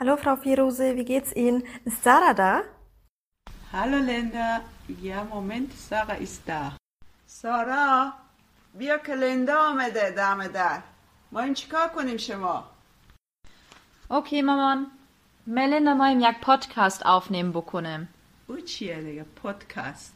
Hallo Frau Firose, wie geht's Ihnen? Ist Sarah da? Hallo Linda. Ja, Moment, Sarah ist da. سارا بیا که لندا آمده دم در ما این چیکار کنیم شما Okay, Maman. Melinda moim jak podcast aufnehmen بکنم. او چیه دیگه پادکست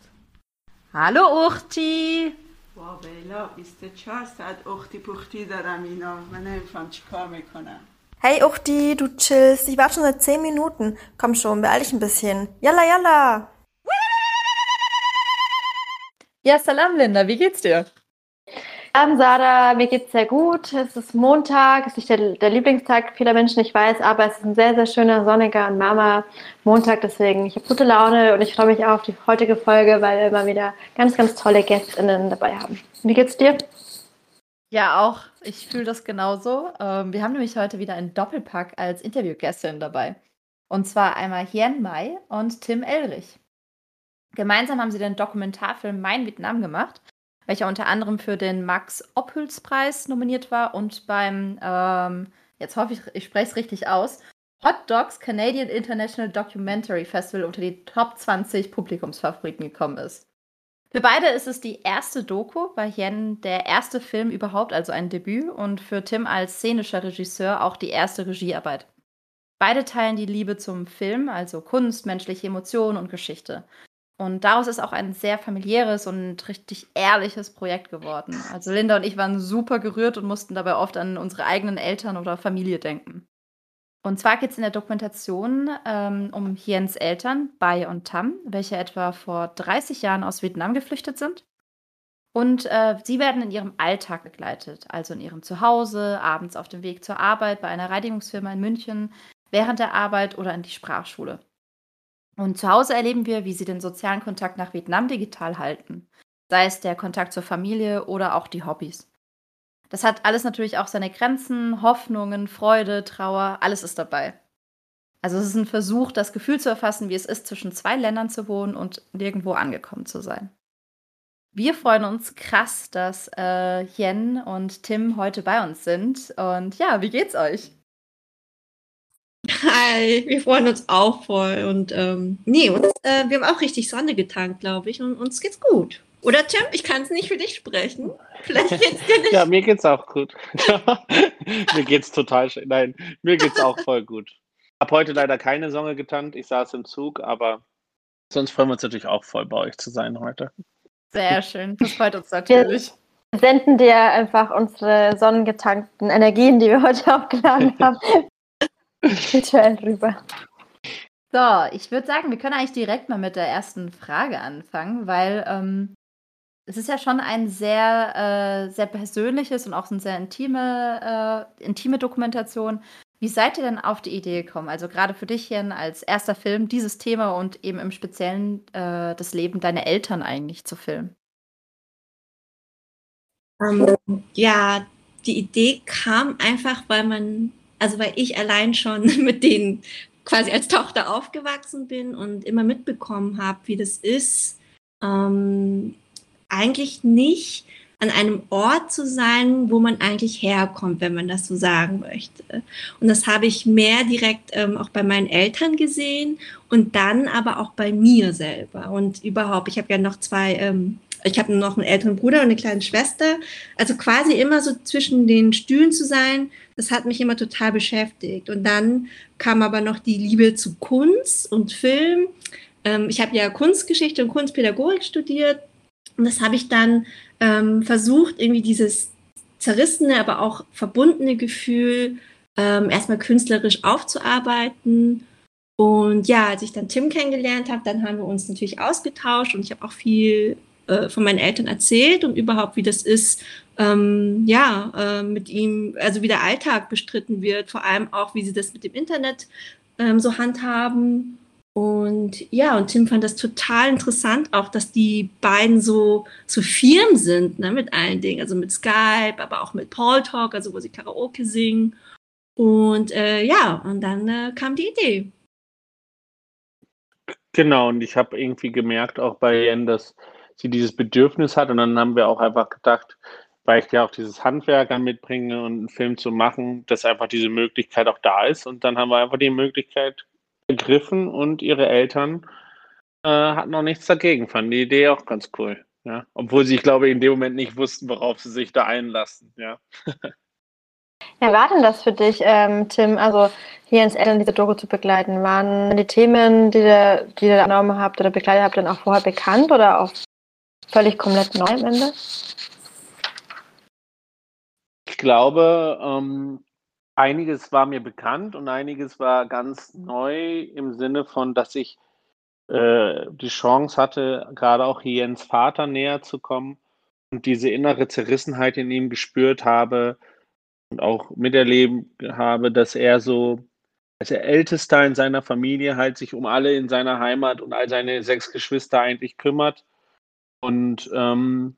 Hallo Uchti. وا بیلا 24 ساعت اختی پختی دارم اینا من نمیفهم چیکار می‌کنم Hey Uchti, du chillst. Ich warte schon seit 10 Minuten. Komm schon, beeil dich ein bisschen. Yalla, yalla. Ja, salam Linda, wie geht's dir? Ähm, Sarah, mir geht's sehr gut. Es ist Montag, es ist nicht der, der Lieblingstag vieler Menschen, ich weiß, aber es ist ein sehr, sehr schöner, sonniger und warmer Montag. Deswegen, ich habe gute Laune und ich freue mich auch auf die heutige Folge, weil wir immer wieder ganz, ganz tolle GästInnen dabei haben. Wie geht's dir? Ja, auch. Ich fühle das genauso. Ähm, wir haben nämlich heute wieder einen Doppelpack als Interviewgästin dabei. Und zwar einmal Hien Mai und Tim Elrich. Gemeinsam haben sie den Dokumentarfilm Mein Vietnam gemacht, welcher unter anderem für den Max-Ophüls-Preis nominiert war und beim, ähm, jetzt hoffe ich, ich spreche es richtig aus, Hot Dogs Canadian International Documentary Festival unter die Top 20 Publikumsfavoriten gekommen ist. Für beide ist es die erste Doku, bei Yen der erste Film überhaupt, also ein Debüt, und für Tim als szenischer Regisseur auch die erste Regiearbeit. Beide teilen die Liebe zum Film, also Kunst, menschliche Emotionen und Geschichte. Und daraus ist auch ein sehr familiäres und richtig ehrliches Projekt geworden. Also Linda und ich waren super gerührt und mussten dabei oft an unsere eigenen Eltern oder Familie denken. Und zwar geht es in der Dokumentation ähm, um Hiens Eltern, Bai und Tam, welche etwa vor 30 Jahren aus Vietnam geflüchtet sind. Und äh, sie werden in ihrem Alltag begleitet, also in ihrem Zuhause, abends auf dem Weg zur Arbeit bei einer Reinigungsfirma in München, während der Arbeit oder in die Sprachschule. Und zu Hause erleben wir, wie sie den sozialen Kontakt nach Vietnam digital halten, sei es der Kontakt zur Familie oder auch die Hobbys. Das hat alles natürlich auch seine Grenzen, Hoffnungen, Freude, Trauer, alles ist dabei. Also es ist ein Versuch, das Gefühl zu erfassen, wie es ist, zwischen zwei Ländern zu wohnen und nirgendwo angekommen zu sein. Wir freuen uns krass, dass äh, Jen und Tim heute bei uns sind. Und ja, wie geht's euch? Hi, wir freuen uns auch voll. Und ähm, nee, uns, äh, wir haben auch richtig Sonne getankt, glaube ich. Und uns geht's gut. Oder Tim, ich kann es nicht für dich sprechen. Vielleicht geht's dir nicht. Ja, mir geht's auch gut. mir geht's total schön. Nein, mir geht's auch voll gut. Hab heute leider keine Sonne getankt. Ich saß im Zug, aber sonst freuen wir uns natürlich auch voll bei euch zu sein heute. Sehr schön, das freut uns natürlich. Wir senden dir einfach unsere sonnengetankten Energien, die wir heute aufgeladen haben, virtuell rüber. So, ich würde sagen, wir können eigentlich direkt mal mit der ersten Frage anfangen, weil ähm, es ist ja schon ein sehr, äh, sehr persönliches und auch eine sehr intime, äh, intime Dokumentation. Wie seid ihr denn auf die Idee gekommen? Also gerade für dich, Jan, als erster Film dieses Thema und eben im Speziellen äh, das Leben deiner Eltern eigentlich zu filmen. Ähm, ja, die Idee kam einfach, weil man, also weil ich allein schon mit denen quasi als Tochter aufgewachsen bin und immer mitbekommen habe, wie das ist, ähm, eigentlich nicht an einem Ort zu sein, wo man eigentlich herkommt, wenn man das so sagen möchte. Und das habe ich mehr direkt ähm, auch bei meinen Eltern gesehen und dann aber auch bei mir selber. Und überhaupt, ich habe ja noch zwei, ähm, ich habe noch einen älteren Bruder und eine kleine Schwester. Also quasi immer so zwischen den Stühlen zu sein, das hat mich immer total beschäftigt. Und dann kam aber noch die Liebe zu Kunst und Film. Ähm, ich habe ja Kunstgeschichte und Kunstpädagogik studiert und das habe ich dann ähm, versucht, irgendwie dieses zerrissene, aber auch verbundene Gefühl ähm, erstmal künstlerisch aufzuarbeiten. Und ja, als ich dann Tim kennengelernt habe, dann haben wir uns natürlich ausgetauscht und ich habe auch viel äh, von meinen Eltern erzählt und überhaupt, wie das ist, ähm, ja, äh, mit ihm, also wie der Alltag bestritten wird, vor allem auch, wie sie das mit dem Internet ähm, so handhaben. Und ja, und Tim fand das total interessant, auch dass die beiden so, so firm sind ne, mit allen Dingen, also mit Skype, aber auch mit Paul Talk, also wo sie Karaoke singen. Und äh, ja, und dann äh, kam die Idee. Genau, und ich habe irgendwie gemerkt, auch bei Jen, dass sie dieses Bedürfnis hat. Und dann haben wir auch einfach gedacht, weil ich ja auch dieses Handwerk dann mitbringe und einen Film zu machen, dass einfach diese Möglichkeit auch da ist. Und dann haben wir einfach die Möglichkeit ergriffen und ihre Eltern äh, hatten noch nichts dagegen, fanden die Idee auch ganz cool. Ja, obwohl sie, ich glaube, in dem Moment nicht wussten, worauf sie sich da einlassen. Ja. Ja, war denn das für dich, ähm, Tim, also hier ins Eltern diese Doku zu begleiten? Waren die Themen, die ihr, die ihr genommen habt oder begleitet habt, dann auch vorher bekannt oder auch völlig komplett neu am Ende? Ich glaube, ähm, einiges war mir bekannt und einiges war ganz neu im Sinne von, dass ich äh, die Chance hatte, gerade auch Jens Vater näher zu kommen und diese innere Zerrissenheit in ihm gespürt habe und auch miterleben habe, dass er so als der Ältester in seiner Familie halt sich um alle in seiner Heimat und all seine sechs Geschwister eigentlich kümmert. Und ähm,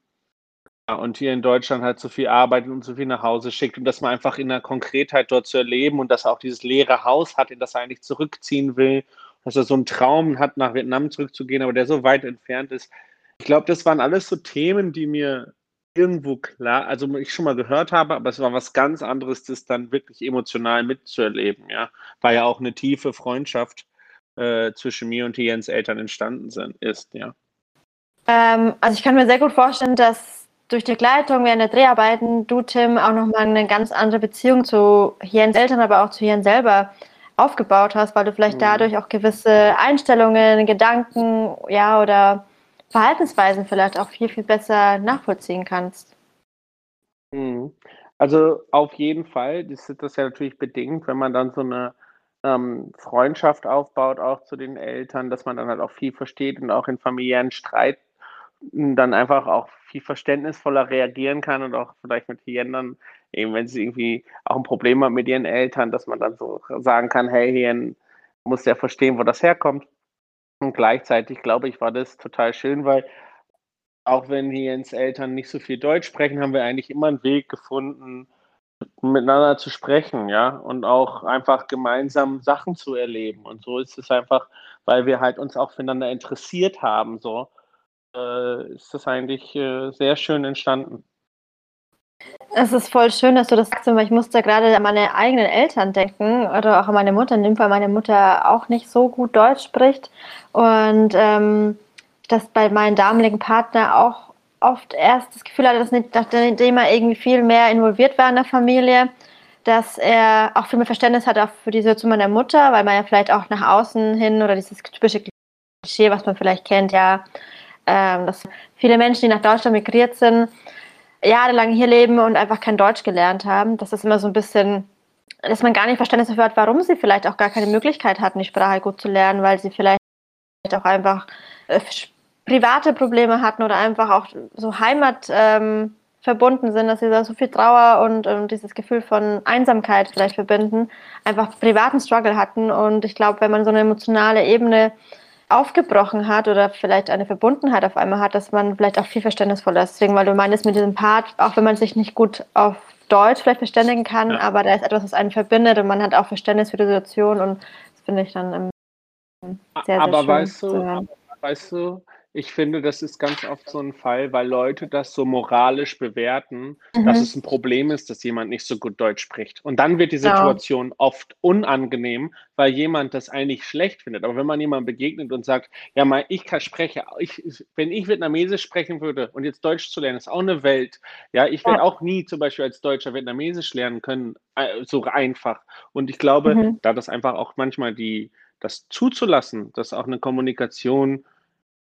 und hier in Deutschland halt so viel arbeitet und so viel nach Hause schickt und dass man einfach in der Konkretheit dort zu erleben und dass er auch dieses leere Haus hat, in das er eigentlich zurückziehen will dass er so einen Traum hat, nach Vietnam zurückzugehen, aber der so weit entfernt ist. Ich glaube, das waren alles so Themen, die mir irgendwo klar, also ich schon mal gehört habe, aber es war was ganz anderes, das dann wirklich emotional mitzuerleben. Ja, war ja auch eine tiefe Freundschaft äh, zwischen mir und Jens Eltern entstanden sind, ist. Ja. Ähm, also ich kann mir sehr gut vorstellen, dass durch die Begleitung während der Dreharbeiten du Tim auch nochmal eine ganz andere Beziehung zu Jens Eltern, aber auch zu Jens selber aufgebaut hast, weil du vielleicht mhm. dadurch auch gewisse Einstellungen, Gedanken, ja, oder Verhaltensweisen vielleicht auch viel, viel besser nachvollziehen kannst. Mhm. Also auf jeden Fall, das ist das ja natürlich bedingt, wenn man dann so eine ähm, Freundschaft aufbaut, auch zu den Eltern, dass man dann halt auch viel versteht und auch in familiären Streit dann einfach auch viel verständnisvoller reagieren kann und auch vielleicht mit Hien eben wenn sie irgendwie auch ein Problem hat mit ihren Eltern, dass man dann so sagen kann, hey, Hien muss ja verstehen, wo das herkommt. Und gleichzeitig, glaube ich, war das total schön, weil auch wenn Hiens Eltern nicht so viel Deutsch sprechen, haben wir eigentlich immer einen Weg gefunden, miteinander zu sprechen, ja, und auch einfach gemeinsam Sachen zu erleben. Und so ist es einfach, weil wir halt uns auch füreinander interessiert haben, so äh, ist das eigentlich äh, sehr schön entstanden. Es ist voll schön, dass du das sagst, weil ich musste gerade an meine eigenen Eltern denken oder auch an meine Mutter in dem meine Mutter auch nicht so gut Deutsch spricht und ähm, dass bei meinem damaligen Partner auch oft erst das Gefühl hatte, dass nicht, nachdem er irgendwie viel mehr involviert war in der Familie, dass er auch viel mehr Verständnis hat auch für die Situation meiner Mutter, weil man ja vielleicht auch nach außen hin oder dieses typische Klischee, was man vielleicht kennt, ja, ähm, dass viele Menschen, die nach Deutschland migriert sind, jahrelang hier leben und einfach kein Deutsch gelernt haben. Das ist immer so ein bisschen, dass man gar nicht Verständnis dafür hat, warum sie vielleicht auch gar keine Möglichkeit hatten, die Sprache gut zu lernen, weil sie vielleicht auch einfach äh, private Probleme hatten oder einfach auch so Heimat ähm, verbunden sind, dass sie da so viel Trauer und, und dieses Gefühl von Einsamkeit vielleicht verbinden, einfach privaten Struggle hatten. Und ich glaube, wenn man so eine emotionale Ebene aufgebrochen hat oder vielleicht eine Verbundenheit auf einmal hat, dass man vielleicht auch viel verständnisvoller ist. Deswegen, weil du meinst mit diesem Part, auch wenn man sich nicht gut auf Deutsch vielleicht verständigen kann, ja. aber da ist etwas, was einen verbindet und man hat auch Verständnis für die Situation und das finde ich dann ähm, sehr, sehr aber schön. Weißt du, aber weißt du, ich finde, das ist ganz oft so ein Fall, weil Leute das so moralisch bewerten, mhm. dass es ein Problem ist, dass jemand nicht so gut Deutsch spricht. Und dann wird die Situation ja. oft unangenehm, weil jemand das eigentlich schlecht findet. Aber wenn man jemandem begegnet und sagt, ja, mal, ich kann sprechen, ich, wenn ich Vietnamesisch sprechen würde und jetzt Deutsch zu lernen, ist auch eine Welt. Ja, ich werde ja. auch nie zum Beispiel als Deutscher Vietnamesisch lernen können, äh, so einfach. Und ich glaube, mhm. da das einfach auch manchmal die, das zuzulassen, dass auch eine Kommunikation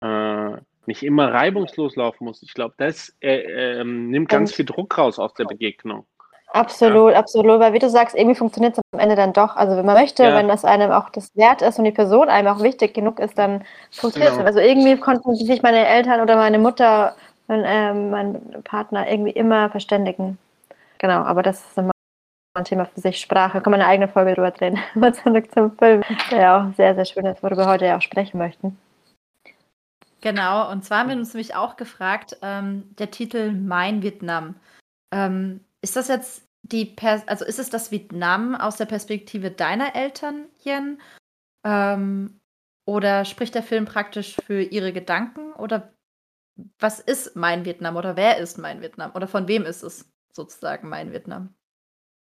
äh, nicht immer reibungslos laufen muss. Ich glaube, das äh, äh, nimmt ganz Und viel Druck raus aus der Begegnung. Absolut, ja. absolut, weil wie du sagst, irgendwie funktioniert es am Ende dann doch. Also wenn man möchte, ja. wenn das einem auch das wert ist und die Person einem auch wichtig genug ist, dann funktioniert es. Genau. Also irgendwie konnten sich meine Eltern oder meine Mutter und äh, mein Partner irgendwie immer verständigen. Genau, aber das ist immer ein Thema für sich. Sprache, kann man eine eigene Folge drüber drehen. Mal zurück zum Film, der ja auch sehr, sehr schön ist, worüber wir heute ja auch sprechen möchten. Genau, und zwar haben wir uns nämlich auch gefragt, ähm, der Titel Mein Vietnam. Ähm, ist das jetzt die, Pers also ist es das Vietnam aus der Perspektive deiner Eltern, Jen? Ähm, oder spricht der Film praktisch für ihre Gedanken? Oder was ist mein Vietnam oder wer ist mein Vietnam oder von wem ist es sozusagen mein Vietnam?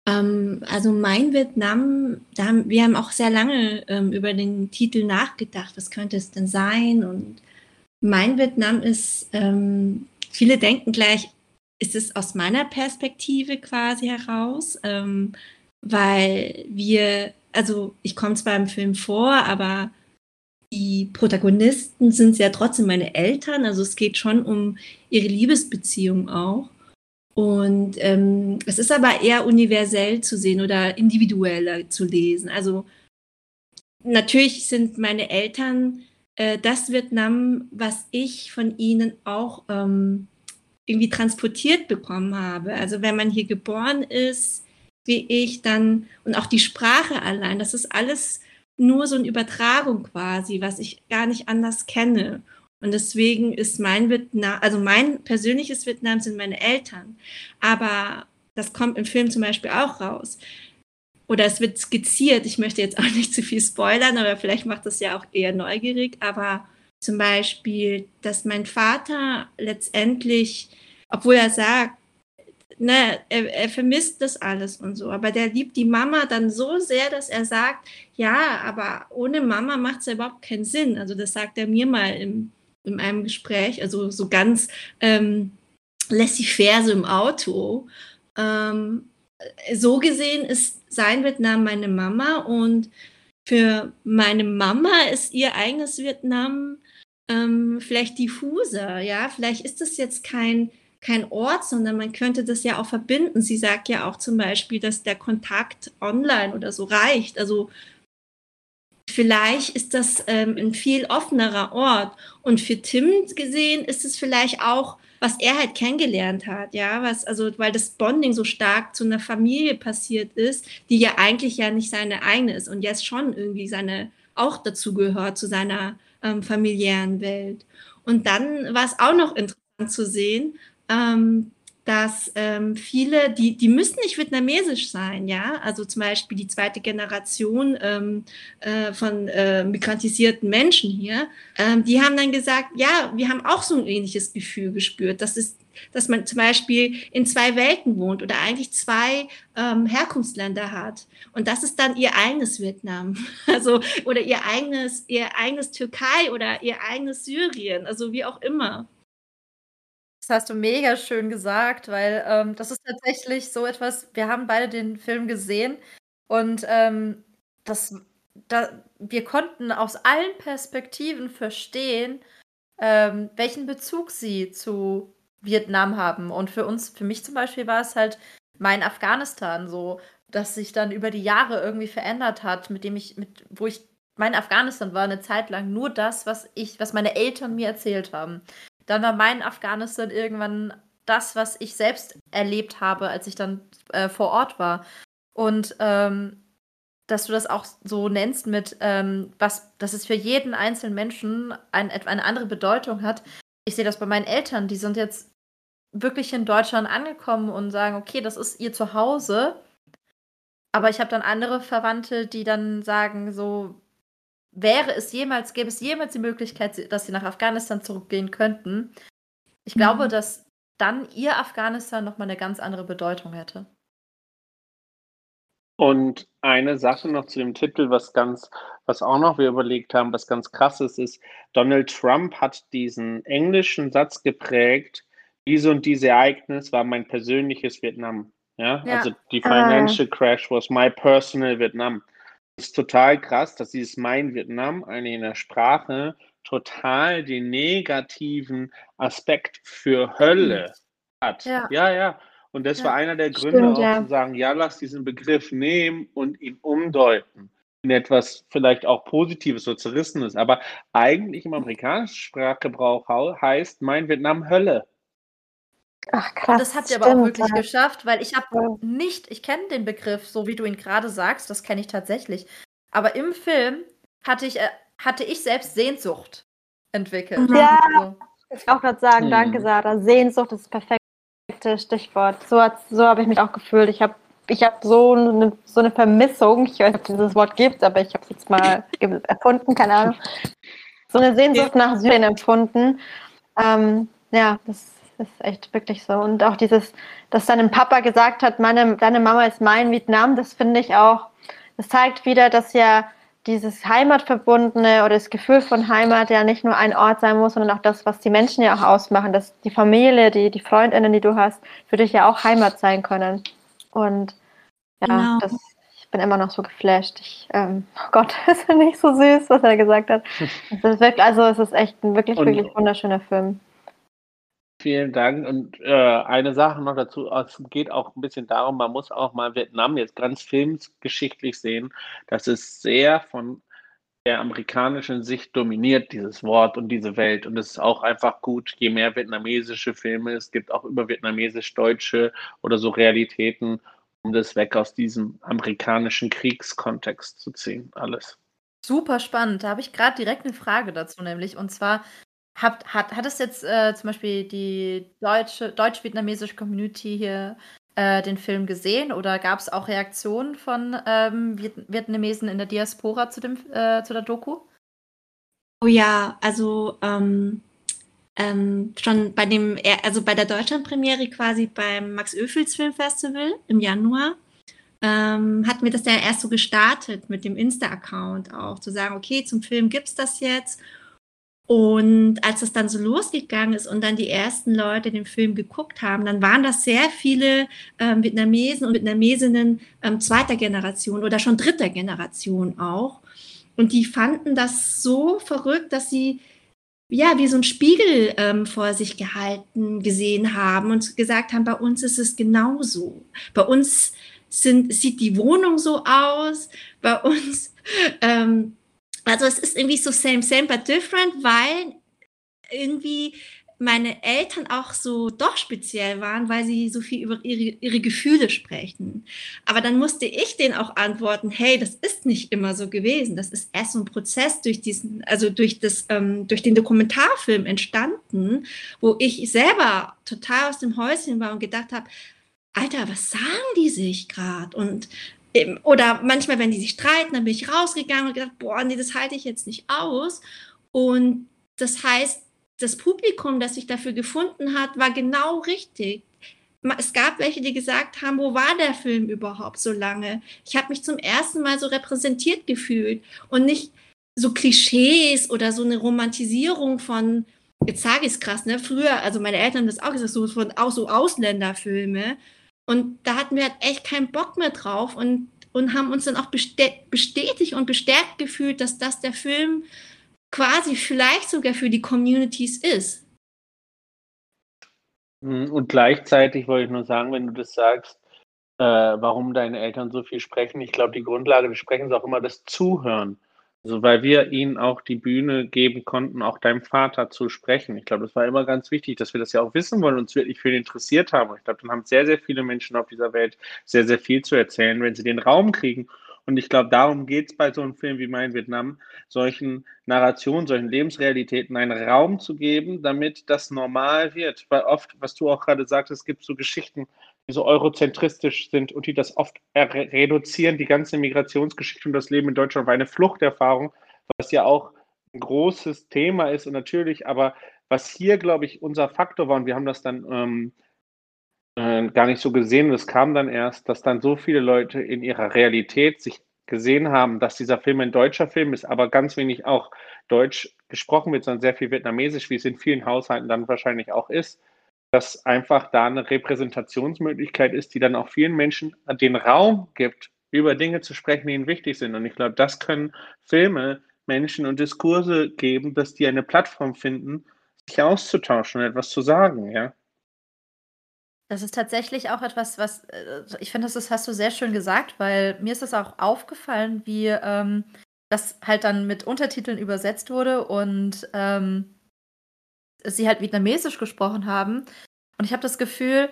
Ähm, also mein Vietnam, haben, wir haben auch sehr lange ähm, über den Titel nachgedacht, was könnte es denn sein? Und mein Vietnam ist, ähm, viele denken gleich, ist es aus meiner Perspektive quasi heraus, ähm, weil wir, also ich komme zwar im Film vor, aber die Protagonisten sind ja trotzdem meine Eltern, also es geht schon um ihre Liebesbeziehung auch. Und ähm, es ist aber eher universell zu sehen oder individueller zu lesen. Also natürlich sind meine Eltern äh, das Vietnam, was ich von ihnen auch ähm, irgendwie transportiert bekommen habe. Also wenn man hier geboren ist, wie ich, dann und auch die Sprache allein, das ist alles nur so eine Übertragung quasi, was ich gar nicht anders kenne. Und deswegen ist mein Vietnam, also mein persönliches Vietnam sind meine Eltern. Aber das kommt im Film zum Beispiel auch raus. Oder es wird skizziert. Ich möchte jetzt auch nicht zu viel spoilern, aber vielleicht macht das ja auch eher neugierig. Aber zum Beispiel, dass mein Vater letztendlich, obwohl er sagt, ne, er, er, vermisst das alles und so. Aber der liebt die Mama dann so sehr, dass er sagt, ja, aber ohne Mama macht es ja überhaupt keinen Sinn. Also das sagt er mir mal im, in einem Gespräch, also so ganz ähm, laissez-faire so im Auto. Ähm, so gesehen ist sein Vietnam meine Mama und für meine Mama ist ihr eigenes Vietnam ähm, vielleicht diffuser, ja, vielleicht ist das jetzt kein kein Ort, sondern man könnte das ja auch verbinden. Sie sagt ja auch zum Beispiel, dass der Kontakt online oder so reicht. Also vielleicht ist das ähm, ein viel offenerer Ort. Und für Tim gesehen ist es vielleicht auch, was er halt kennengelernt hat, ja, was, also, weil das Bonding so stark zu einer Familie passiert ist, die ja eigentlich ja nicht seine eigene ist und jetzt schon irgendwie seine, auch dazu gehört, zu seiner ähm, familiären Welt. Und dann war es auch noch interessant zu sehen, ähm, dass ähm, viele, die, die müssen nicht vietnamesisch sein, ja, also zum Beispiel die zweite Generation ähm, äh, von äh, migrantisierten Menschen hier, ähm, die haben dann gesagt, ja, wir haben auch so ein ähnliches Gefühl gespürt, dass es dass man zum Beispiel in zwei Welten wohnt oder eigentlich zwei ähm, Herkunftsländer hat. Und das ist dann ihr eigenes Vietnam. Also, oder ihr eigenes, ihr eigenes Türkei oder ihr eigenes Syrien, also wie auch immer. Das hast du mega schön gesagt, weil ähm, das ist tatsächlich so etwas, wir haben beide den Film gesehen und ähm, das, da, wir konnten aus allen Perspektiven verstehen, ähm, welchen Bezug sie zu Vietnam haben. Und für uns, für mich zum Beispiel war es halt mein Afghanistan so, dass sich dann über die Jahre irgendwie verändert hat, mit dem ich, mit, wo ich mein Afghanistan war eine Zeit lang nur das, was ich, was meine Eltern mir erzählt haben. Dann war mein Afghanistan irgendwann das, was ich selbst erlebt habe, als ich dann äh, vor Ort war. Und ähm, dass du das auch so nennst mit, ähm, was, dass es für jeden einzelnen Menschen ein, eine andere Bedeutung hat. Ich sehe das bei meinen Eltern, die sind jetzt wirklich in Deutschland angekommen und sagen, okay, das ist ihr Zuhause. Aber ich habe dann andere Verwandte, die dann sagen, so, wäre es jemals, gäbe es jemals die Möglichkeit, dass sie nach Afghanistan zurückgehen könnten, ich mhm. glaube, dass dann ihr Afghanistan nochmal eine ganz andere Bedeutung hätte. Und eine Sache noch zu dem Titel, was ganz, was auch noch wir überlegt haben, was ganz krass ist, ist, Donald Trump hat diesen englischen Satz geprägt, diese und diese Ereignis war mein persönliches Vietnam. Ja, ja. also die Financial uh. Crash was my personal Vietnam ist total krass, dass dieses Mein Vietnam eine in der Sprache total den negativen Aspekt für Hölle hat. Ja, ja. ja. Und das ja. war einer der Gründe, Stimmt, auch ja. zu sagen, ja, lass diesen Begriff nehmen und ihn umdeuten in etwas vielleicht auch Positives, so Zerrissenes. Aber eigentlich im amerikanischen Sprachgebrauch heißt Mein Vietnam Hölle. Ach krass. Das habt ihr aber auch wirklich ja. geschafft, weil ich habe nicht, ich kenne den Begriff, so wie du ihn gerade sagst, das kenne ich tatsächlich. Aber im Film hatte ich, äh, hatte ich selbst Sehnsucht entwickelt. Ja, so. ich auch gerade sagen, hm. danke Sarah. Sehnsucht ist das perfekte Stichwort. So, so habe ich mich auch gefühlt. Ich habe ich hab so, eine, so eine Vermissung, ich weiß nicht, ob es dieses Wort gibt, aber ich habe es jetzt mal erfunden, keine Ahnung. So eine Sehnsucht nach Syrien empfunden. Ähm, Ja, das ist echt wirklich so. Und auch dieses, dass deinem Papa gesagt hat, meine, deine Mama ist mein Vietnam, das finde ich auch, das zeigt wieder, dass ja dieses Heimatverbundene oder das Gefühl von Heimat ja nicht nur ein Ort sein muss, sondern auch das, was die Menschen ja auch ausmachen, dass die Familie, die, die Freundinnen, die du hast, für dich ja auch Heimat sein können. Und ja, Genau. das, ich bin immer noch so geflasht. Ich, ähm, oh Gott, das ist nicht so süß, was er gesagt hat. Es ist wirklich, also es ist echt ein wirklich, Und- wirklich wunderschöner Film. Vielen Dank. Und äh, eine Sache noch dazu, es geht auch ein bisschen darum, man muss auch mal Vietnam jetzt ganz filmgeschichtlich sehen. Das ist sehr von der amerikanischen Sicht dominiert, dieses Wort und diese Welt. Und es ist auch einfach gut, je mehr vietnamesische Filme es gibt, auch über vietnamesisch-deutsche oder so Realitäten, um das weg aus diesem amerikanischen Kriegskontext zu ziehen. Alles. Super spannend. Da habe ich gerade direkt eine Frage dazu, nämlich. Und zwar, habt, hat, hat es jetzt äh, zum Beispiel die deutsche, deutsch-vietnamesische Community hier äh, den Film gesehen oder gab es auch Reaktionen von ähm, Viet Vietnamesen in der Diaspora zu, dem, äh, zu der Doku? Oh ja, also ähm, ähm, schon bei dem, also bei der Deutschlandpremiere quasi beim Max Ophüls Filmfestival im Januar, ähm, hatten wir das ja erst so gestartet mit dem Insta-Account auch, zu sagen, okay, zum Film gibt's das jetzt. Und als es dann so losgegangen ist und dann die ersten Leute den Film geguckt haben, dann waren das sehr viele ähm, Vietnamesen und Vietnamesinnen ähm, zweiter Generation oder schon dritter Generation auch. Und die fanden das so verrückt, dass sie ja wie so ein Spiegel ähm, vor sich gehalten gesehen haben und gesagt haben, bei uns ist es genauso. Bei uns sind, sieht die Wohnung so aus, bei uns, ähm, also es ist irgendwie so same, same, but different, weil irgendwie meine Eltern auch so doch speziell waren, weil sie so viel über ihre, ihre Gefühle sprechen. Aber dann musste ich denen auch antworten, hey, das ist nicht immer so gewesen. Das ist erst so ein Prozess durch diesen, also durch das, ähm, durch den Dokumentarfilm entstanden, wo ich selber total aus dem Häuschen war und gedacht habe, Alter, was sagen die sich gerade? Und oder manchmal, wenn die sich streiten, dann bin ich rausgegangen und gedacht, boah, nee, das halte ich jetzt nicht aus. Und das heißt, das Publikum, das sich dafür gefunden hat, war genau richtig. Es gab welche, die gesagt haben, wo war der Film überhaupt so lange? Ich habe mich zum ersten Mal so repräsentiert gefühlt und nicht so Klischees oder so eine Romantisierung von, jetzt sage ich es krass, ne? Früher, also meine Eltern haben das auch gesagt, so von auch so Ausländerfilme. Und da hatten wir halt echt keinen Bock mehr drauf und, und haben uns dann auch bestätigt und bestärkt gefühlt, dass das der Film quasi vielleicht sogar für die Communities ist. Mm, Und gleichzeitig wollte ich nur sagen, wenn du das sagst, äh, warum deine Eltern so viel sprechen, ich glaube, die Grundlage des Sprechens ist auch immer das Zuhören. Also weil wir ihnen auch die Bühne geben konnten, auch deinem Vater zu sprechen. Ich glaube, das war immer ganz wichtig, dass wir das ja auch wissen wollen und uns wirklich für ihn interessiert haben. Und ich glaube, dann haben sehr, sehr viele Menschen auf dieser Welt sehr, sehr viel zu erzählen, wenn sie den Raum kriegen. Und ich glaube, darum geht es bei so einem Film wie Mein Vietnam, solchen Narrationen, solchen Lebensrealitäten einen Raum zu geben, damit das normal wird. Weil oft, was du auch gerade sagst, es gibt so Geschichten, die so eurozentristisch sind und die das oft re reduzieren, die ganze Migrationsgeschichte und das Leben in Deutschland war eine Fluchterfahrung, was ja auch ein großes Thema ist und natürlich, aber was hier, glaube ich, unser Faktor war, und wir haben das dann ähm, äh, gar nicht so gesehen, und es kam dann erst, dass dann so viele Leute in ihrer Realität sich gesehen haben, dass dieser Film ein deutscher Film ist, aber ganz wenig auch Deutsch gesprochen wird, sondern sehr viel Vietnamesisch, wie es in vielen Haushalten dann wahrscheinlich auch ist, dass einfach da eine Repräsentationsmöglichkeit ist, die dann auch vielen Menschen den Raum gibt, über Dinge zu sprechen, die ihnen wichtig sind. Und ich glaube, das können Filme Menschen und Diskurse geben, dass die eine Plattform finden, sich auszutauschen und etwas zu sagen, ja. Das ist tatsächlich auch etwas, was äh, ich finde, das hast du sehr schön gesagt, weil mir ist das auch aufgefallen, wie ähm, das halt dann mit Untertiteln übersetzt wurde und ähm, sie halt vietnamesisch gesprochen haben. Und ich habe das Gefühl,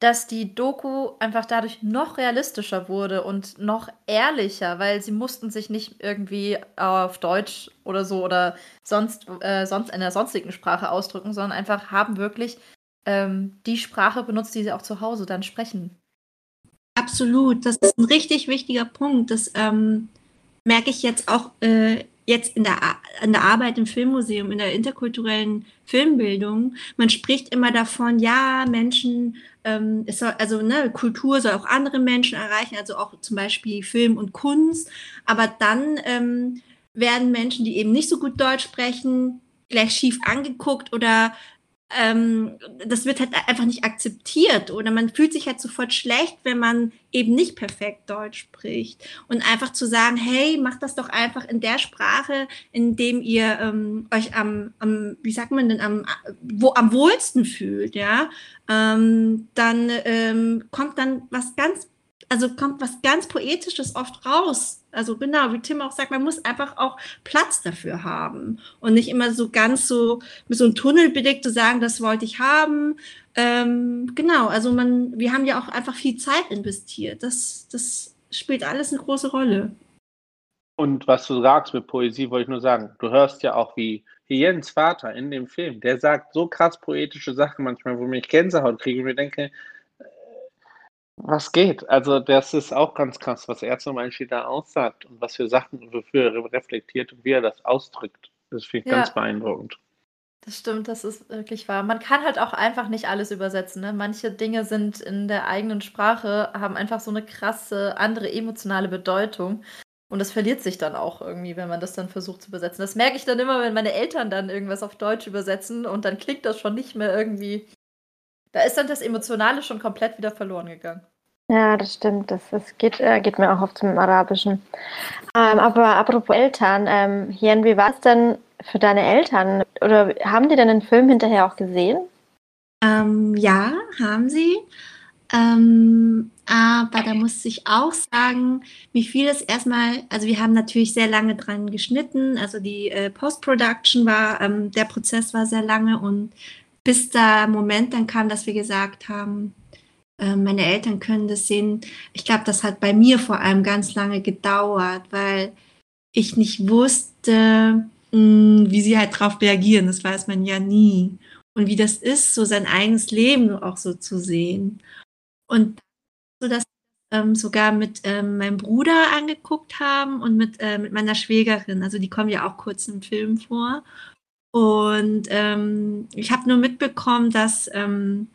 dass die Doku einfach dadurch noch realistischer wurde und noch ehrlicher, weil sie mussten sich nicht irgendwie auf Deutsch oder so oder sonst, äh, sonst in einer sonstigen Sprache ausdrücken, sondern einfach haben wirklich ähm, die Sprache benutzt, die sie auch zu Hause dann sprechen. Absolut, das ist ein richtig wichtiger Punkt. Das ähm, merke ich jetzt auch äh, jetzt in der, in der Arbeit im Filmmuseum, in der interkulturellen Filmbildung, man spricht immer davon, ja, Menschen, ähm, es soll, also ne, Kultur soll auch andere Menschen erreichen, also auch zum Beispiel Film und Kunst, aber dann ähm, werden Menschen, die eben nicht so gut Deutsch sprechen, gleich schief angeguckt oder ähm, das wird halt einfach nicht akzeptiert oder man fühlt sich halt sofort schlecht, wenn man eben nicht perfekt Deutsch spricht. Und einfach zu sagen, hey, macht das doch einfach in der Sprache, in dem ihr ähm, euch am, am, wie sagt man denn, am, wo, am wohlsten fühlt, ja, ähm, dann ähm, kommt dann was ganz also kommt was ganz Poetisches oft raus. Also genau, wie Tim auch sagt, man muss einfach auch Platz dafür haben und nicht immer so ganz so mit so einem Tunnelblick zu sagen, das wollte ich haben. Ähm, genau, also man, wir haben ja auch einfach viel Zeit investiert. Das, das spielt alles eine große Rolle. Und was du sagst mit Poesie, wollte ich nur sagen, du hörst ja auch, wie Jens Vater in dem Film, der sagt so krass poetische Sachen manchmal, wo ich Gänsehaut kriege und mir denke, was geht? Also, das ist auch ganz krass, was er zum Beispiel da aussagt und was für Sachen, wofür er reflektiert und wie er das ausdrückt. Das finde ich ja. ganz beeindruckend. Das stimmt, das ist wirklich wahr. Man kann halt auch einfach nicht alles übersetzen. Ne? Manche Dinge sind in der eigenen Sprache, haben einfach so eine krasse andere emotionale Bedeutung. Und das verliert sich dann auch irgendwie, wenn man das dann versucht zu übersetzen. Das merke ich dann immer, wenn meine Eltern dann irgendwas auf Deutsch übersetzen und dann klingt das schon nicht mehr irgendwie da ist dann das Emotionale schon komplett wieder verloren gegangen. Ja, das stimmt. Das, das geht, äh, geht mir auch oft zum Arabischen. Ähm, aber apropos Eltern, ähm, Hien, wie war es denn für deine Eltern? Oder haben die denn den Film hinterher auch gesehen? Ähm, ja, haben sie. Ähm, aber da muss ich auch sagen, wie viel es erstmal, also wir haben natürlich sehr lange dran geschnitten, also die äh, Post-Production war, ähm, der Prozess war sehr lange und bis der Moment dann kam, dass wir gesagt haben, äh, meine Eltern können das sehen. Ich glaube, das hat bei mir vor allem ganz lange gedauert, weil ich nicht wusste, hm, wie sie halt darauf reagieren. Das weiß man ja nie. Und wie das ist, so sein eigenes Leben auch so zu sehen. Und so, dass ähm, sogar mit ähm, meinem Bruder angeguckt haben und mit, äh, mit meiner Schwägerin. Also die kommen ja auch kurz im Film vor. Und ähm, ich habe nur mitbekommen, dass, ähm,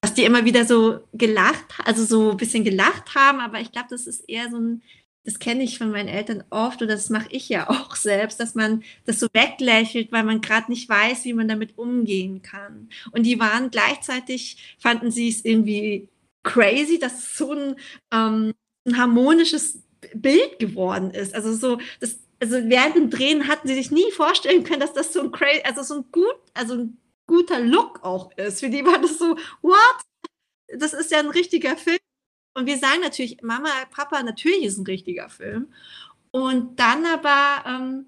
dass die immer wieder so gelacht, also so ein bisschen gelacht haben, aber ich glaube, das ist eher so ein, das kenne ich von meinen Eltern oft und das mache ich ja auch selbst, dass man das so weglächelt, weil man gerade nicht weiß, wie man damit umgehen kann. Und die waren gleichzeitig, fanden sie es irgendwie crazy, dass so ein, ähm, ein harmonisches Bild geworden ist. Also so, das, also während dem Drehen hatten sie sich nie vorstellen können, dass das so ein crazy, also so ein gut, also ein guter Look auch ist. Für die war das so, what? Das ist ja ein richtiger Film. Und wir sagen natürlich, Mama, Papa, natürlich ist ein richtiger Film. Und dann aber, ähm,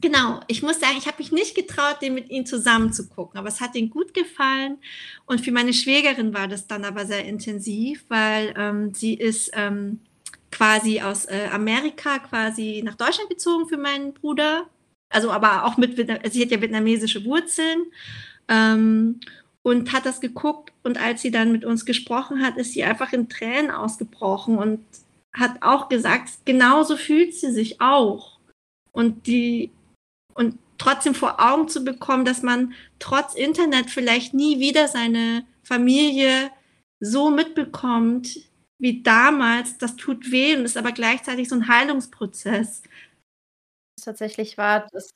genau, ich muss sagen, ich habe mich nicht getraut, den mit ihnen zusammen zu gucken, aber es hat ihnen gut gefallen. Und für meine Schwägerin war das dann aber sehr intensiv, weil ähm, sie ist ähm, quasi aus äh, Amerika quasi nach Deutschland gezogen für meinen Bruder. Also aber auch mit, sie hat ja vietnamesische Wurzeln. Ähm, und hat das geguckt und als sie dann mit uns gesprochen hat, ist sie einfach in Tränen ausgebrochen und hat auch gesagt, genauso fühlt sie sich auch. Und die, und trotzdem vor Augen zu bekommen, dass man trotz Internet vielleicht nie wieder seine Familie so mitbekommt, wie damals, das tut weh und ist aber gleichzeitig so ein Heilungsprozess. Tatsächlich war, dass,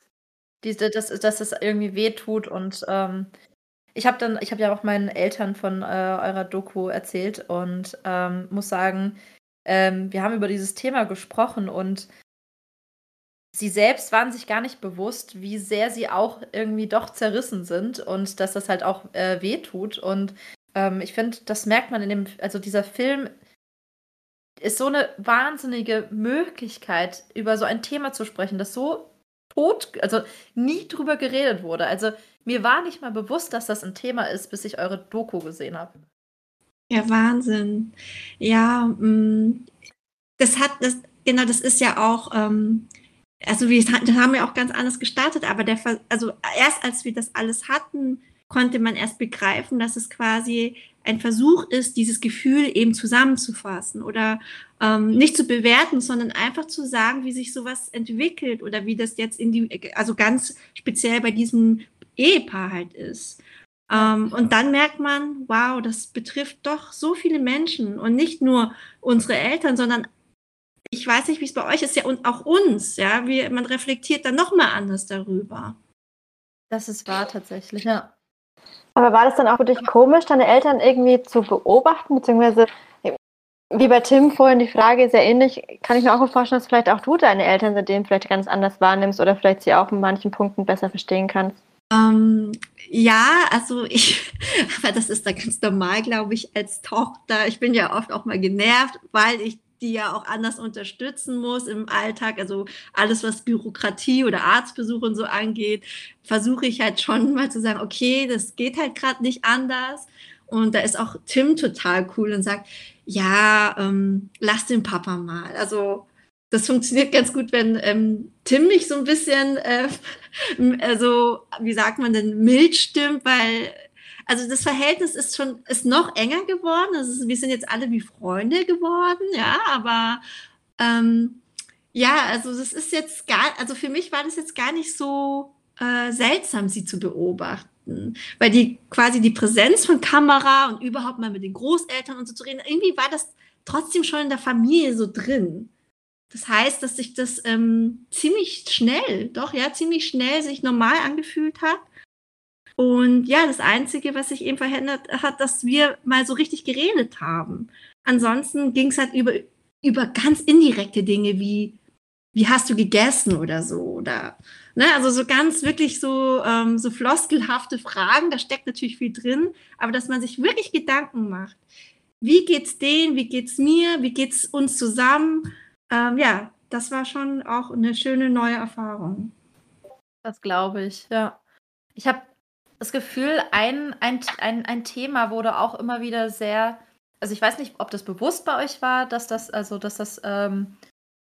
diese, dass, dass es irgendwie weh tut und ähm, ich habe dann, ich habe ja auch meinen Eltern von äh, eurer Doku erzählt und ähm, muss sagen, ähm, wir haben über dieses Thema gesprochen und sie selbst waren sich gar nicht bewusst, wie sehr sie auch irgendwie doch zerrissen sind und dass das halt auch äh, weh tut. Und ähm, ich finde, das merkt man in dem, also dieser Film ist so eine wahnsinnige Möglichkeit, über so ein Thema zu sprechen, das so tot, also nie drüber geredet wurde. Also mir war nicht mal bewusst, dass das ein Thema ist, bis ich eure Doku gesehen habe. Ja, Wahnsinn. Ja, mm, das hat, das, genau, das ist ja auch, ähm, also wir haben ja auch ganz anders gestartet, aber der, also erst als wir das alles hatten, konnte man erst begreifen, dass es quasi ein Versuch ist, dieses Gefühl eben zusammenzufassen oder ähm, nicht zu bewerten, sondern einfach zu sagen, wie sich sowas entwickelt oder wie das jetzt in die, also ganz speziell bei diesem Ehepaar halt ist. Ähm, und dann merkt man, wow, das betrifft doch so viele Menschen und nicht nur unsere Eltern, sondern ich weiß nicht, wie es bei euch ist, ja, und auch uns, ja, wie, man reflektiert dann nochmal anders darüber. Das ist wahr tatsächlich, ja. Aber war das dann auch für dich komisch, deine Eltern irgendwie zu beobachten, beziehungsweise wie bei Tim vorhin die Frage sehr ähnlich, kann ich mir auch vorstellen, dass vielleicht auch du deine Eltern seitdem vielleicht ganz anders wahrnimmst oder vielleicht sie auch in manchen Punkten besser verstehen kannst. Ähm, ja, also ich, aber das ist da ganz normal, glaube ich, als Tochter. Ich bin ja oft auch mal genervt, weil ich die ja auch anders unterstützen muss im Alltag. Also alles, was Bürokratie oder Arztbesuche und so angeht, versuche ich halt schon mal zu sagen, okay, das geht halt gerade nicht anders. Und da ist auch Tim total cool und sagt, ja, ähm, lass den Papa mal. Also das funktioniert ganz gut, wenn ähm, Tim mich so ein bisschen, äh, also wie sagt man denn, mild stimmt, weil also das Verhältnis ist schon, ist noch enger geworden. Also wir sind jetzt alle wie Freunde geworden, ja, aber ähm, ja, also das ist jetzt gar, also für mich war das jetzt gar nicht so äh, seltsam, sie zu beobachten, weil die quasi die Präsenz von Kamera und überhaupt mal mit den Großeltern und so zu reden, irgendwie war das trotzdem schon in der Familie so drin. Das heißt, dass sich das ähm, ziemlich schnell, doch ja, ziemlich schnell sich normal angefühlt hat. Und ja, das Einzige, was sich eben verhindert hat, dass wir mal so richtig geredet haben. Ansonsten ging es halt über, über ganz indirekte Dinge wie, wie hast du gegessen oder so. Oder, ne, also so ganz wirklich so, ähm, so floskelhafte Fragen, da steckt natürlich viel drin, aber dass man sich wirklich Gedanken macht. Wie geht's denen, wie geht's mir, wie geht's uns zusammen? Ähm, ja, das war schon auch eine schöne neue Erfahrung. Das glaube ich, ja. Ich habe das Gefühl, ein, ein, ein, ein Thema wurde auch immer wieder sehr, also ich weiß nicht, ob das bewusst bei euch war, dass das, also dass das ähm,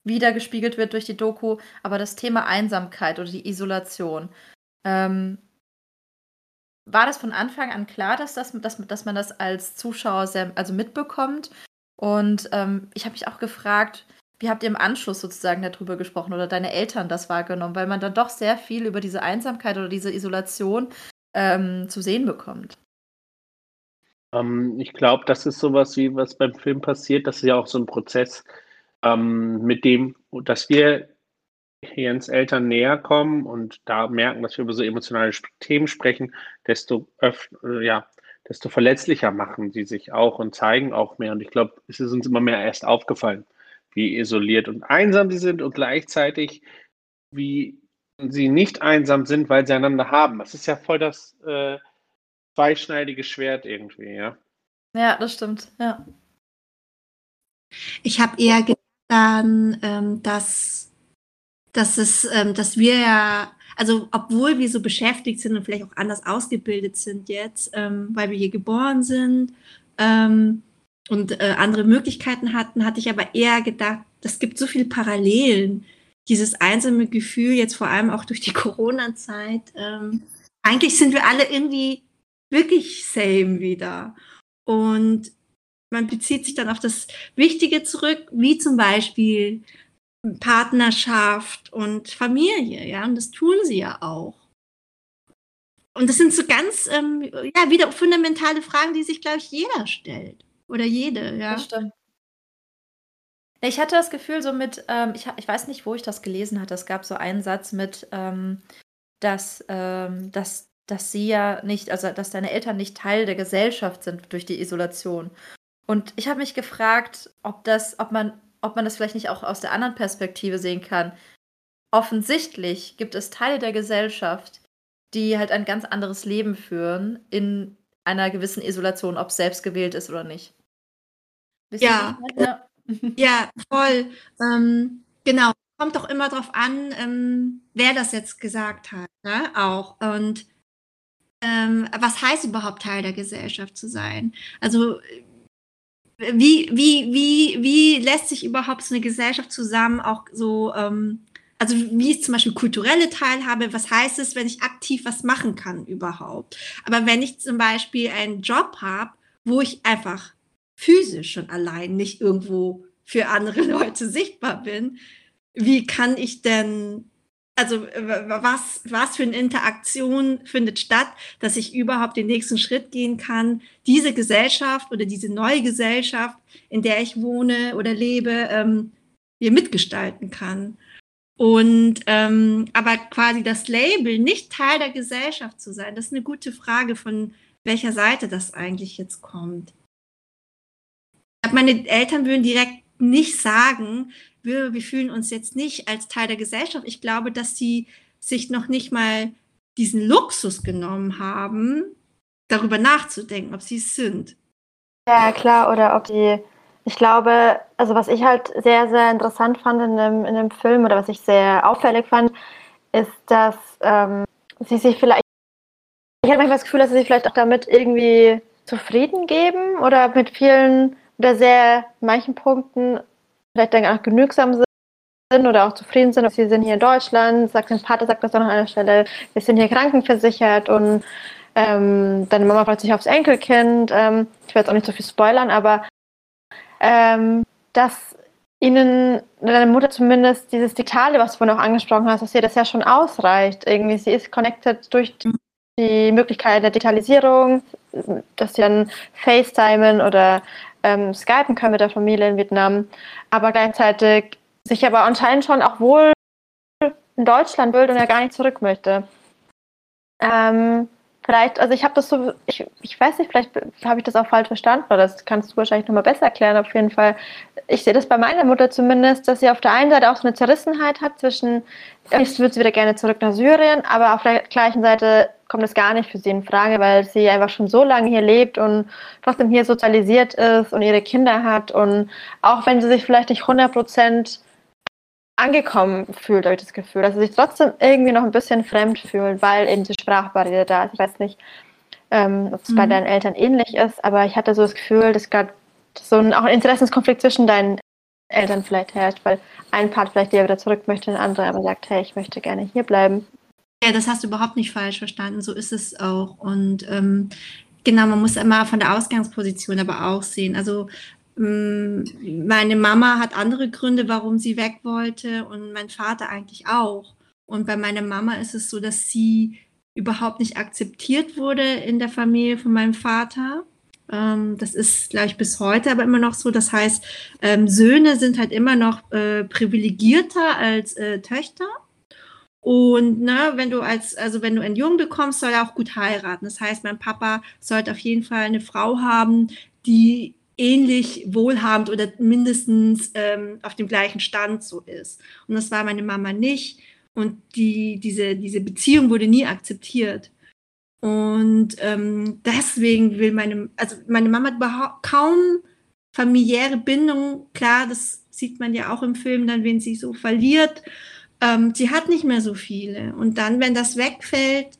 wiedergespiegelt wird durch die Doku, aber das Thema Einsamkeit oder die Isolation. Ähm, war das von Anfang an klar, dass, das, dass, dass man das als Zuschauer sehr, also mitbekommt? Und ähm, ich habe mich auch gefragt, wie habt ihr im Anschluss sozusagen darüber gesprochen oder deine Eltern das wahrgenommen? Weil man dann doch sehr viel über diese Einsamkeit oder diese Isolation ähm, zu sehen bekommt. Ähm, ich glaube, das ist sowas wie was beim Film passiert. Das ist ja auch so ein Prozess, ähm, mit dem, dass wir Jens Eltern näher kommen und da merken, dass wir über so emotionale Themen sprechen, desto öfter, äh, ja, desto verletzlicher machen sie sich auch und zeigen auch mehr. Und ich glaube, es ist uns immer mehr erst aufgefallen, wie isoliert und einsam sie sind und gleichzeitig, wie sie nicht einsam sind, weil sie einander haben. Das ist ja voll das äh, zweischneidige Schwert irgendwie, ja. Ja, das stimmt, ja. Ich habe eher gedacht, ähm, dass, dass, es, ähm, dass wir ja, also obwohl wir so beschäftigt sind und vielleicht auch anders ausgebildet sind jetzt, ähm, weil wir hier geboren sind ähm, und äh, andere Möglichkeiten hatten, hatte ich aber eher gedacht, es gibt so viele Parallelen dieses einsame Gefühl, jetzt vor allem auch durch die Corona-Zeit, ähm, eigentlich sind wir alle irgendwie wirklich same wieder. Und man bezieht sich dann auf das Wichtige zurück, wie zum Beispiel Partnerschaft und Familie, ja, und das tun sie ja auch. Und das sind so ganz, ähm, ja, wieder fundamentale Fragen, die sich, glaube ich, jeder stellt. Oder jede, ja. Das stimmt. Ich hatte das Gefühl, so mit, ähm, ich, ich weiß nicht, wo ich das gelesen hatte. Es gab so einen Satz mit, ähm, dass, ähm, dass, dass sie ja nicht, also dass deine Eltern nicht Teil der Gesellschaft sind durch die Isolation. Und ich habe mich gefragt, ob das, ob man, ob man das vielleicht nicht auch aus der anderen Perspektive sehen kann. Offensichtlich gibt es Teile der Gesellschaft, die halt ein ganz anderes Leben führen in einer gewissen Isolation, ob es selbst gewählt ist oder nicht. Wisst ja. ja. Ja, voll. Ähm, genau. Kommt doch immer darauf an, ähm, wer das jetzt gesagt hat, ne? auch. Und ähm, was heißt überhaupt Teil der Gesellschaft zu sein? Also wie, wie, wie, wie lässt sich überhaupt so eine Gesellschaft zusammen auch so, ähm, also wie ist zum Beispiel kulturelle Teilhabe, was heißt es, wenn ich aktiv was machen kann überhaupt. Aber wenn ich zum Beispiel einen Job habe, wo ich einfach physisch schon allein nicht irgendwo für andere Leute sichtbar bin, wie kann ich denn, also was, was für eine Interaktion findet statt, dass ich überhaupt den nächsten Schritt gehen kann, diese Gesellschaft oder diese neue Gesellschaft, in der ich wohne oder lebe, ähm, hier mitgestalten kann. Und ähm, aber quasi das Label, nicht Teil der Gesellschaft zu sein, das ist eine gute Frage, von welcher Seite das eigentlich jetzt kommt. Meine Eltern würden direkt nicht sagen, wir, wir fühlen uns jetzt nicht als Teil der Gesellschaft. Ich glaube, dass sie sich noch nicht mal diesen Luxus genommen haben, darüber nachzudenken, ob sie es sind. Ja, klar, oder ob die, ich glaube, also was ich halt sehr, sehr interessant fand in dem, in dem Film oder was ich sehr auffällig fand, ist, dass ähm, sie sich vielleicht, ich habe manchmal das Gefühl, dass sie sich vielleicht auch damit irgendwie zufrieden geben oder mit vielen oder sehr manchen Punkten vielleicht dann auch genügsam sind oder auch zufrieden sind. Sie sind hier in Deutschland, sagt sein Vater, sagt das auch an einer Stelle, wir sind hier krankenversichert und ähm, deine Mama freut sich aufs Enkelkind. Ähm, ich will jetzt auch nicht so viel spoilern, aber ähm, dass ihnen, deine Mutter zumindest dieses Digitale, was du vorhin auch angesprochen hast, dass ihr das ja schon ausreicht. Irgendwie, sie ist connected durch die Möglichkeit der Digitalisierung, dass sie dann FaceTimen oder ähm, skypen können mit der Familie in Vietnam, aber gleichzeitig sich aber anscheinend schon auch wohl in Deutschland will und er gar nicht zurück möchte. Ähm, vielleicht, also ich habe das so, ich, ich weiß nicht, vielleicht habe ich das auch falsch verstanden, oder das kannst du wahrscheinlich nochmal besser erklären, auf jeden Fall. Ich sehe das bei meiner Mutter zumindest, dass sie auf der einen Seite auch so eine Zerrissenheit hat zwischen, ich würde sie wieder gerne zurück nach Syrien, aber auf der gleichen Seite kommt es gar nicht für sie in Frage, weil sie einfach schon so lange hier lebt und trotzdem hier sozialisiert ist und ihre Kinder hat. Und auch wenn sie sich vielleicht nicht 100% angekommen fühlt, habe ich das Gefühl, dass sie sich trotzdem irgendwie noch ein bisschen fremd fühlt, weil eben die Sprachbarriere da ist. Ich weiß nicht, ähm, ob es mhm. bei deinen Eltern ähnlich ist, aber ich hatte so das Gefühl, dass gerade so ein, auch ein Interessenskonflikt zwischen deinen Eltern vielleicht herrscht, weil ein Part vielleicht wieder zurück möchte, der andere aber sagt, hey, ich möchte gerne hier bleiben. Ja, das hast du überhaupt nicht falsch verstanden. So ist es auch. Und ähm, genau, man muss immer von der Ausgangsposition aber auch sehen. Also ähm, meine Mama hat andere Gründe, warum sie weg wollte und mein Vater eigentlich auch. Und bei meiner Mama ist es so, dass sie überhaupt nicht akzeptiert wurde in der Familie von meinem Vater. Ähm, das ist gleich bis heute aber immer noch so. Das heißt, ähm, Söhne sind halt immer noch äh, privilegierter als äh, Töchter. Und ne, wenn du als, also wenn du einen Jungen bekommst, soll er auch gut heiraten. Das heißt, mein Papa sollte auf jeden Fall eine Frau haben, die ähnlich wohlhabend oder mindestens ähm, auf dem gleichen Stand so ist. Und das war meine Mama nicht. Und die, diese, diese Beziehung wurde nie akzeptiert. Und ähm, deswegen will meine, also meine Mama hat überhaupt kaum familiäre Bindung. Klar, das sieht man ja auch im Film dann, wenn sie so verliert ähm, sie hat nicht mehr so viele. Und dann, wenn das wegfällt,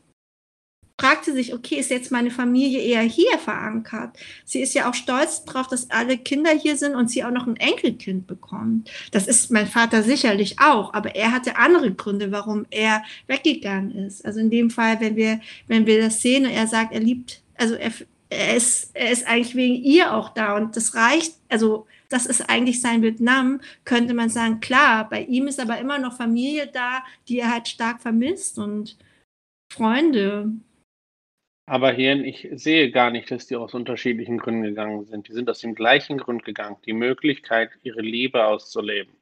fragt sie sich, okay, ist jetzt meine Familie eher hier verankert? Sie ist ja auch stolz darauf, dass alle Kinder hier sind und sie auch noch ein Enkelkind bekommt. Das ist mein Vater sicherlich auch, aber er hatte andere Gründe, warum er weggegangen ist. Also in dem Fall, wenn wir, wenn wir das sehen und er sagt, er liebt, also er, er ist, er ist eigentlich wegen ihr auch da und das reicht, also das ist eigentlich sein Vietnam, könnte man sagen, klar, bei ihm ist aber immer noch Familie da, die er halt stark vermisst und Freunde. Aber hier, ich sehe gar nicht, dass die aus unterschiedlichen Gründen gegangen sind. Die sind aus dem gleichen Grund gegangen, die Möglichkeit, ihre Liebe auszuleben.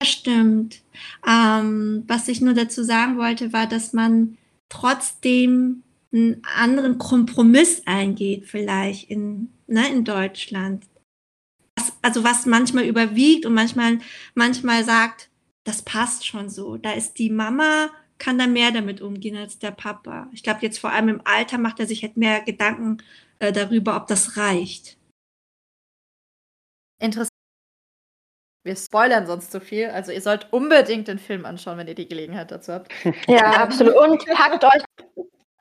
Das stimmt. Ähm, was ich nur dazu sagen wollte, war, dass man trotzdem einen anderen Kompromiss eingeht, vielleicht in, ne, in Deutschland also was manchmal überwiegt und manchmal, manchmal sagt, das passt schon so. Da ist die Mama, kann da mehr damit umgehen als der Papa. Ich glaube, jetzt vor allem im Alter macht er sich halt mehr Gedanken äh, darüber, ob das reicht. Interessant. Wir spoilern sonst zu viel. Also ihr sollt unbedingt den Film anschauen, wenn ihr die Gelegenheit dazu habt. Ja, absolut. Und packt euch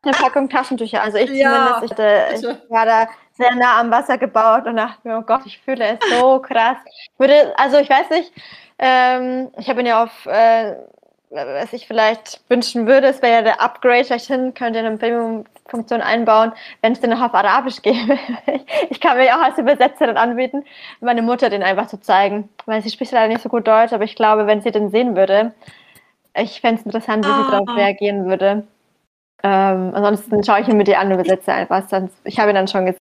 eine Packung Taschentücher. Also ich ja, zumindest, ich, hatte, ich war da sehr nah am Wasser gebaut und dachte mir, oh Gott, ich fühle es so krass. Ich würde, also ich weiß nicht, ähm, ich habe ihn ja auf äh, was ich vielleicht wünschen würde, es wäre ja der Upgrade schlechthin, könnt ihr eine Premium-Funktion einbauen, wenn es den noch auf Arabisch gäbe. ich kann mir auch als Übersetzerin anbieten, meine Mutter den einfach zu zeigen, weil sie spricht leider nicht so gut Deutsch, aber ich glaube, wenn sie den sehen würde, ich fände es interessant, wie sie Oh. darauf reagieren würde. Ähm, ansonsten schaue ich ihn mir die an und übersetze einfach. Sonst, ich habe ihn dann schon gesehen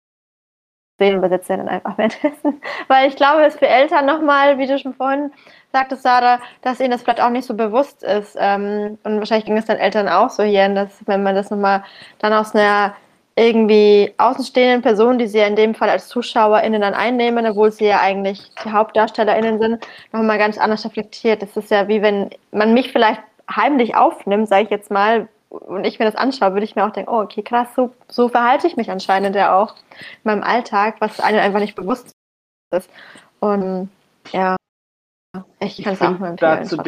dann einfach währenddessen. Weil ich glaube, es ist für Eltern nochmal, wie du schon vorhin sagtest, Sarah, dass ihnen das vielleicht auch nicht so bewusst ist. Ähm, und wahrscheinlich ging es dann Eltern auch so hier, dass wenn man das nochmal dann aus einer irgendwie außenstehenden Person, die sie ja in dem Fall als ZuschauerInnen dann einnehmen, obwohl sie ja eigentlich die HauptdarstellerInnen sind, nochmal ganz anders reflektiert. Das ist ja wie wenn man mich vielleicht heimlich aufnimmt, sage ich jetzt mal, und ich mir das anschaue, würde ich mir auch denken, oh, okay, krass, so, so verhalte ich mich anscheinend ja auch in meinem Alltag, was einem einfach nicht bewusst ist. Und ja, ich kann es auch nur da empfehlen.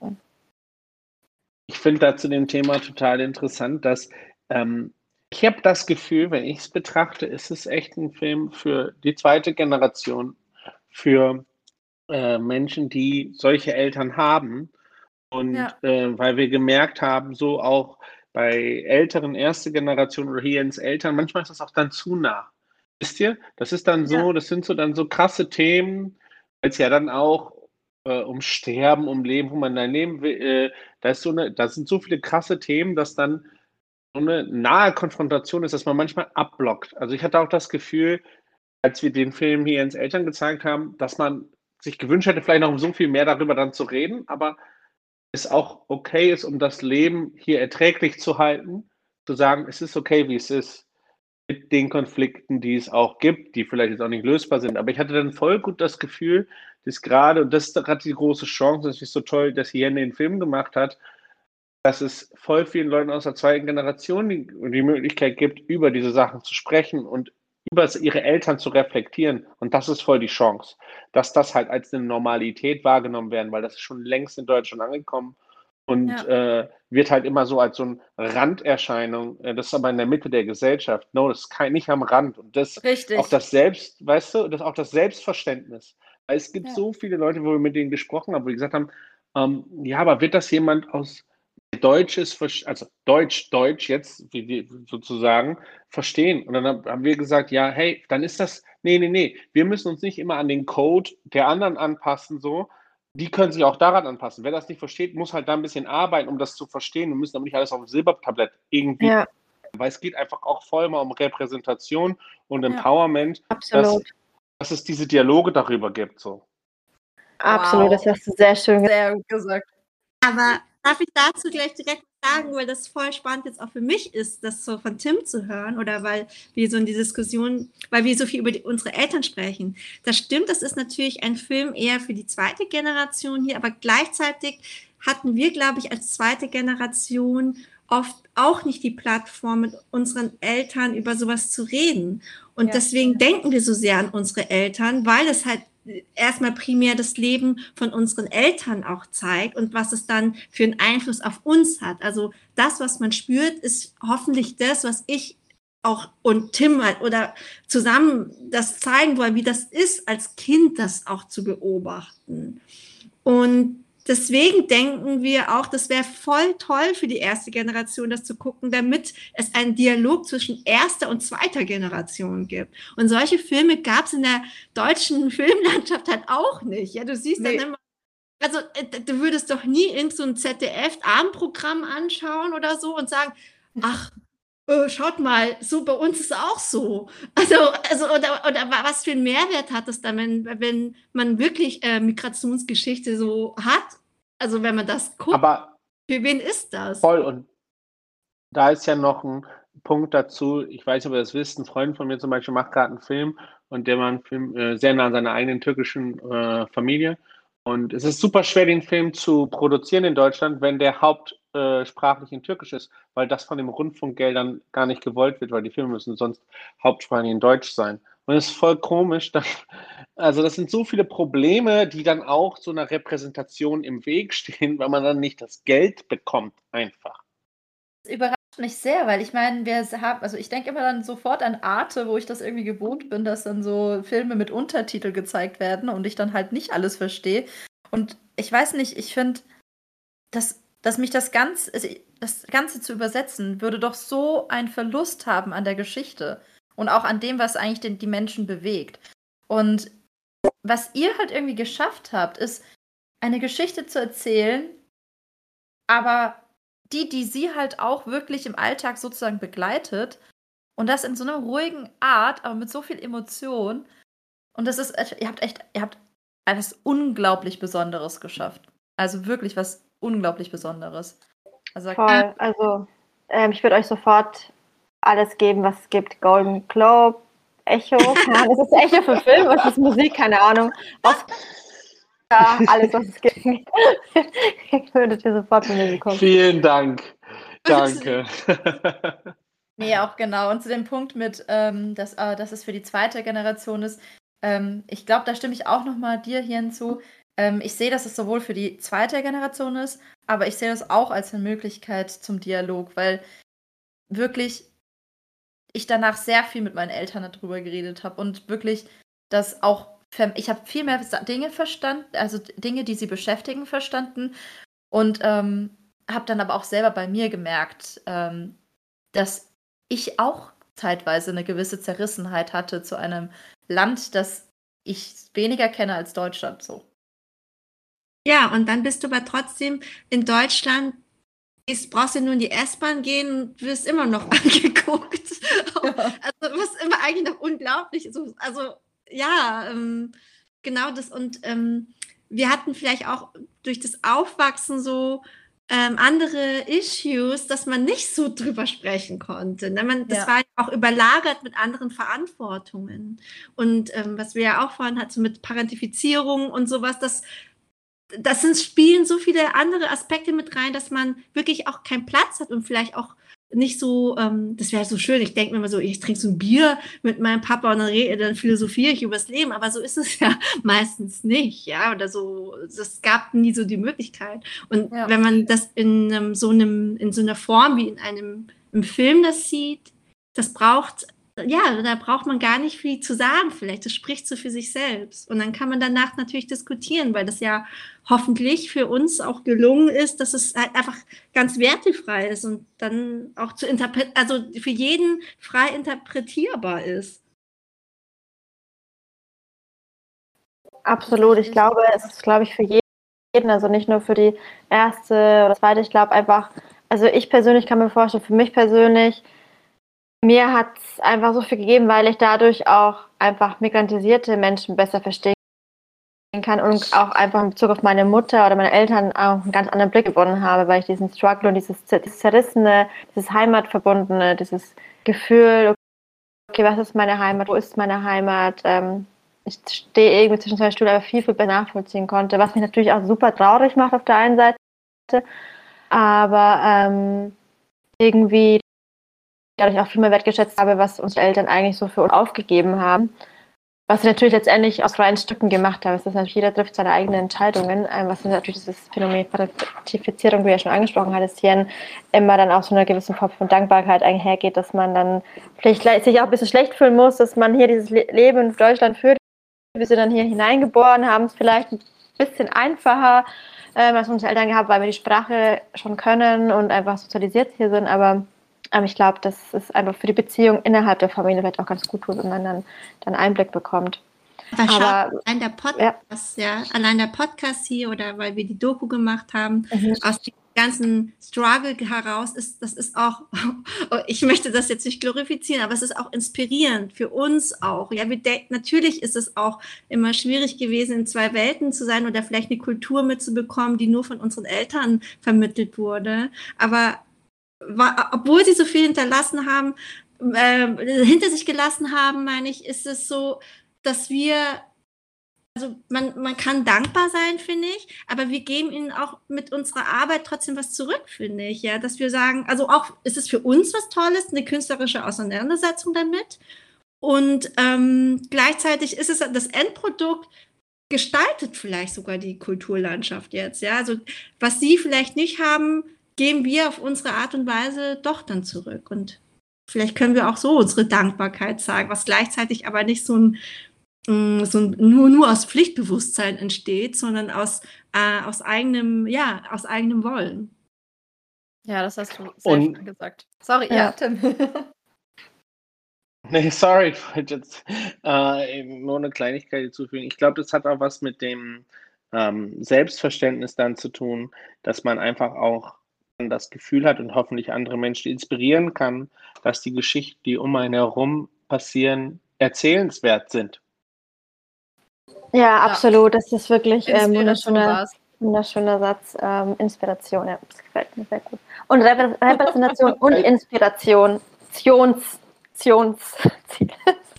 dem- Ich finde da zu dem Thema total interessant, dass ähm, ich habe das Gefühl, wenn ich es betrachte, ist es echt ein Film für die zweite Generation, für äh, Menschen, die solche Eltern haben. Und Ja. äh, weil wir gemerkt haben, so auch bei älteren erste Generation oder hier ins Eltern, manchmal ist das auch dann zu nah. Wisst ihr? Das ist dann so, Ja. das sind so dann so krasse Themen, weil es ja dann auch äh, um Sterben, um Leben, wo man dein Leben will. Äh, da ist so eine, da sind so viele krasse Themen, dass dann so eine nahe Konfrontation ist, dass man manchmal abblockt. Also ich hatte auch das Gefühl, als wir den Film hier ins Eltern gezeigt haben, dass man sich gewünscht hätte, vielleicht noch so viel mehr darüber dann zu reden, aber es auch okay ist, um das Leben hier erträglich zu halten, zu sagen, es ist okay, wie es ist, mit den Konflikten, die es auch gibt, die vielleicht jetzt auch nicht lösbar sind. Aber ich hatte dann voll gut das Gefühl, dass gerade, und das ist gerade die große Chance, das ist so toll, dass Jen den Film gemacht hat, dass es voll vielen Leuten aus der zweiten Generation die, die Möglichkeit gibt, über diese Sachen zu sprechen und über ihre Eltern zu reflektieren. Und das ist voll die Chance, dass das halt als eine Normalität wahrgenommen werden, weil das ist schon längst in Deutschland angekommen und äh, wird halt immer so als so eine Randerscheinung. Äh, das ist aber in der Mitte der Gesellschaft. No, das ist kein, nicht am Rand. Und das Richtig. auch das Selbst, weißt du, das auch das Selbstverständnis. Weil es gibt Ja. so viele Leute, wo wir mit denen gesprochen haben, wo die gesagt haben, ähm, ja, aber wird das jemand aus Deutsches, also Deutsch, Deutsch jetzt, wie die sozusagen, verstehen? Und dann hab- haben wir gesagt, ja, hey, dann ist das, nee, nee, nee, wir müssen uns nicht immer an den Code der anderen anpassen, so. Die können sich auch daran anpassen. Wer das nicht versteht, muss halt da ein bisschen arbeiten, um das zu verstehen. Wir müssen aber nicht alles auf dem Silbertablett irgendwie, Ja, weil es geht einfach auch voll mal um Repräsentation und Ja. Empowerment, absolut. dass es diese Dialoge darüber gibt, so. Absolut, Wow. das hast du sehr schön gesagt. Sehr gut gesagt. Aber darf ich dazu gleich direkt sagen, weil das voll spannend jetzt auch für mich ist, das so von Tim zu hören oder weil wir so in die Diskussion, weil wir so viel über die, unsere Eltern sprechen. Das stimmt, das ist natürlich ein Film eher für die zweite Generation hier, aber gleichzeitig hatten wir, glaube ich, als zweite Generation oft auch nicht die Plattform, mit unseren Eltern über sowas zu reden. Und Ja. deswegen denken wir so sehr an unsere Eltern, weil es halt erstmal primär das Leben von unseren Eltern auch zeigt und was es dann für einen Einfluss auf uns hat. Also das, was man spürt, ist hoffentlich das, was ich auch und Tim oder zusammen das zeigen wollen, wie das ist, als Kind das auch zu beobachten. Und deswegen denken wir auch, das wäre voll toll für die erste Generation, das zu gucken, damit es einen Dialog zwischen erster und zweiter Generation gibt. Und solche Filme gab es in der deutschen Filmlandschaft halt auch nicht. Ja, du siehst Nee. dann immer, also äh, du würdest doch nie in so ein ZDF-Abendprogramm anschauen oder so und sagen, ach, äh, schaut mal, so bei uns ist auch so. Also, also oder, oder wa- was für einen Mehrwert hat es dann, wenn, wenn man wirklich äh, Migrationsgeschichte so hat? Also wenn man das guckt, Aber für wen ist das? voll und da ist ja noch ein Punkt dazu, ich weiß nicht, ob ihr das wisst, ein Freund von mir zum Beispiel macht gerade einen Film und der macht einen Film äh, sehr nah an seiner eigenen türkischen äh, Familie. Und es ist super schwer, den Film zu produzieren in Deutschland, wenn der hauptsprachlich in Türkisch ist, weil das von den Rundfunkgeldern gar nicht gewollt wird, weil die Filme müssen sonst hauptsprachlich in Deutsch sein. Und es ist voll komisch. Dass, also das sind so viele Probleme, die dann auch so einer Repräsentation im Weg stehen, weil man dann nicht das Geld bekommt, einfach. Das überrascht mich sehr, weil ich meine, wir haben, also ich denke immer dann sofort an Arte, wo ich das irgendwie gewohnt bin, dass dann so Filme mit Untertitel gezeigt werden und ich dann halt nicht alles verstehe. Und ich weiß nicht, ich finde, das dass mich das Ganze, also das Ganze zu übersetzen, würde doch so einen Verlust haben an der Geschichte und auch an dem, was eigentlich den, die Menschen bewegt. Und was ihr halt irgendwie geschafft habt, ist eine Geschichte zu erzählen, aber die, die sie halt auch wirklich im Alltag sozusagen begleitet und das in so einer ruhigen Art, aber mit so viel Emotion. Und das ist, ihr habt echt, ihr habt etwas unglaublich Besonderes geschafft. Also wirklich was unglaublich Besonderes. Also, Voll. Also ähm, ich würde euch sofort alles geben, was es gibt. Golden Globe, Echo, das ist Echo für Film, was ist Musik, keine Ahnung. Oscar, alles, was es gibt. Würdet ihr sofort von mir bekommen. Vielen Dank. Danke. nee, auch genau. Und zu dem Punkt mit, ähm, dass, äh, dass es für die zweite Generation ist, ähm, ich glaube, da stimme ich auch nochmal dir hier hinzu. Ähm, ich sehe, dass es sowohl für die zweite Generation ist, aber ich sehe das auch als eine Möglichkeit zum Dialog, weil wirklich ich danach sehr viel mit meinen Eltern darüber geredet habe und wirklich das auch, ich habe viel mehr Dinge verstanden, also Dinge, die sie beschäftigen, verstanden und ähm, habe dann aber auch selber bei mir gemerkt, ähm, dass ich auch zeitweise eine gewisse Zerrissenheit hatte zu einem Land, das ich weniger kenne als Deutschland so. Ja, und dann bist du aber trotzdem in Deutschland, ist, brauchst du nur in die S-Bahn gehen und wirst immer noch angeguckt. Ja. Also was immer eigentlich noch unglaublich ist. Also ja, ähm, genau das. Und ähm, wir hatten vielleicht auch durch das Aufwachsen so ähm, andere Issues, dass man nicht so drüber sprechen konnte. Ne? Man, das ja. war auch überlagert mit anderen Verantwortungen. Und ähm, was wir ja auch vorhin hatten mit Parentifizierung und sowas, das das sind, spielen so viele andere Aspekte mit rein, dass man wirklich auch keinen Platz hat und vielleicht auch nicht so, ähm, das wäre so schön. Ich denke mir immer so, ich trinke so ein Bier mit meinem Papa und dann, dann philosophiere ich übers Leben, aber so ist es ja meistens nicht, ja, oder so. Es gab nie so die Möglichkeit. Und ja. wenn man das in ähm, so einem, in so einer Form wie in einem im Film das sieht, das braucht ja, da braucht man gar nicht viel zu sagen vielleicht. Das spricht so für sich selbst. Und dann kann man danach natürlich diskutieren, weil das ja hoffentlich für uns auch gelungen ist, dass es halt einfach ganz wertefrei ist und dann auch zu also für jeden frei interpretierbar ist. Absolut. Ich glaube, es ist, glaube ich, für jeden, also nicht nur für die erste oder zweite. Ich glaube einfach, also ich persönlich kann mir vorstellen, für mich persönlich, mir hat es einfach so viel gegeben, weil ich dadurch auch einfach migrantisierte Menschen besser verstehen kann und auch einfach in Bezug auf meine Mutter oder meine Eltern auch einen ganz anderen Blick gewonnen habe, weil ich diesen Struggle und dieses, dieses Zerrissene, dieses Heimatverbundene, dieses Gefühl, okay, was ist meine Heimat, wo ist meine Heimat, ähm, ich stehe irgendwie zwischen zwei Stühlen, aber viel, viel mehr nachvollziehen konnte, was mich natürlich auch super traurig macht auf der einen Seite, aber ähm, irgendwie dadurch auch viel mehr wertgeschätzt habe, was unsere Eltern eigentlich so für uns aufgegeben haben. Was sie natürlich letztendlich aus freien Stücken gemacht haben. Das ist natürlich, jeder trifft seine eigenen Entscheidungen, ähm, was natürlich dieses Phänomen Ratifizierung, wie du ja schon angesprochen hattest, hier immer dann auch so einer gewissen Form von Dankbarkeit einhergeht, dass man dann vielleicht sich auch ein bisschen schlecht fühlen muss, dass man hier dieses Leben in Deutschland führt. Wir sind dann hier hineingeboren, haben es vielleicht ein bisschen einfacher ähm, als unsere Eltern gehabt, weil wir die Sprache schon können und einfach sozialisiert hier sind, aber aber ich glaube, das ist einfach für die Beziehung innerhalb der Familie vielleicht auch ganz gut tut, wenn man dann, dann Einblick bekommt. Aber, Aber allein der Podcast, ja. ja. allein der Podcast hier oder weil wir die Doku gemacht haben, mhm. aus dem ganzen Struggle heraus ist, das ist auch, ich möchte das jetzt nicht glorifizieren, aber es ist auch inspirierend für uns auch. Ja, wir denken, natürlich ist es auch immer schwierig gewesen, in zwei Welten zu sein oder vielleicht eine Kultur mitzubekommen, die nur von unseren Eltern vermittelt wurde. Aber obwohl sie so viel hinterlassen haben, äh, hinter sich gelassen haben, meine ich, ist es so, dass wir, also man, man kann dankbar sein, finde ich, aber wir geben ihnen auch mit unserer Arbeit trotzdem was zurück, finde ich, ja, dass wir sagen, also auch ist es für uns was Tolles, eine künstlerische Auseinandersetzung damit und ähm, gleichzeitig ist es das Endprodukt, gestaltet vielleicht sogar die Kulturlandschaft jetzt, ja, also was sie vielleicht nicht haben, geben wir auf unsere Art und Weise doch dann zurück. Und vielleicht können wir auch so unsere Dankbarkeit zeigen, was gleichzeitig aber nicht so ein, mm, so ein nur, nur aus Pflichtbewusstsein entsteht, sondern aus, äh, aus eigenem, ja, aus eigenem Wollen. Ja, das hast du sehr Und- schön gesagt. Sorry, ja, Ja. Tim. Nee, sorry, ich wollte jetzt äh, nur eine Kleinigkeit hinzufügen. Ich glaube, das hat auch was mit dem ähm, Selbstverständnis dann zu tun, dass man einfach auch das Gefühl hat und hoffentlich andere Menschen inspirieren kann, dass die Geschichten, die um einen herum passieren, erzählenswert sind. Ja, absolut. Das ist wirklich ähm, wunderschöner, wunderschöner Satz. Ähm, Inspiration, ja, das gefällt mir sehr gut. Und Reprä- Repräsentation und Inspiration. Tions, Tions,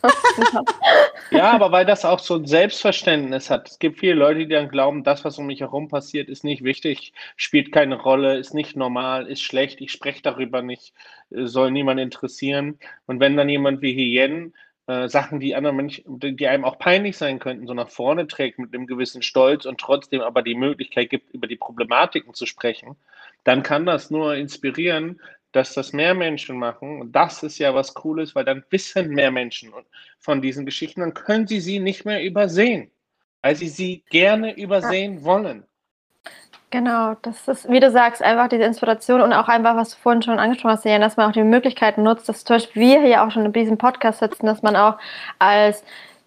Ja, aber weil das auch so ein Selbstverständnis hat. Es gibt viele Leute, die dann glauben, das, was um mich herum passiert, ist nicht wichtig, spielt keine Rolle, ist nicht normal, ist schlecht, ich spreche darüber nicht, äh, soll niemand interessieren. Und wenn dann jemand wie Hien äh, Sachen, die anderen Menschen, die die einem auch peinlich sein könnten, so nach vorne trägt mit einem gewissen Stolz und trotzdem aber die Möglichkeit gibt, über die Problematiken zu sprechen, dann kann das nur inspirieren, dass das mehr Menschen machen. Und das ist ja was Cooles, weil dann wissen mehr Menschen von diesen Geschichten, dann können sie sie nicht mehr übersehen, weil sie sie gerne übersehen wollen. Genau, das ist, wie du sagst, einfach diese Inspiration und auch einfach, was du vorhin schon angesprochen hast, Jan, dass man auch die Möglichkeiten nutzt, dass zum Beispiel wir hier auch schon in diesem Podcast sitzen, dass man auch als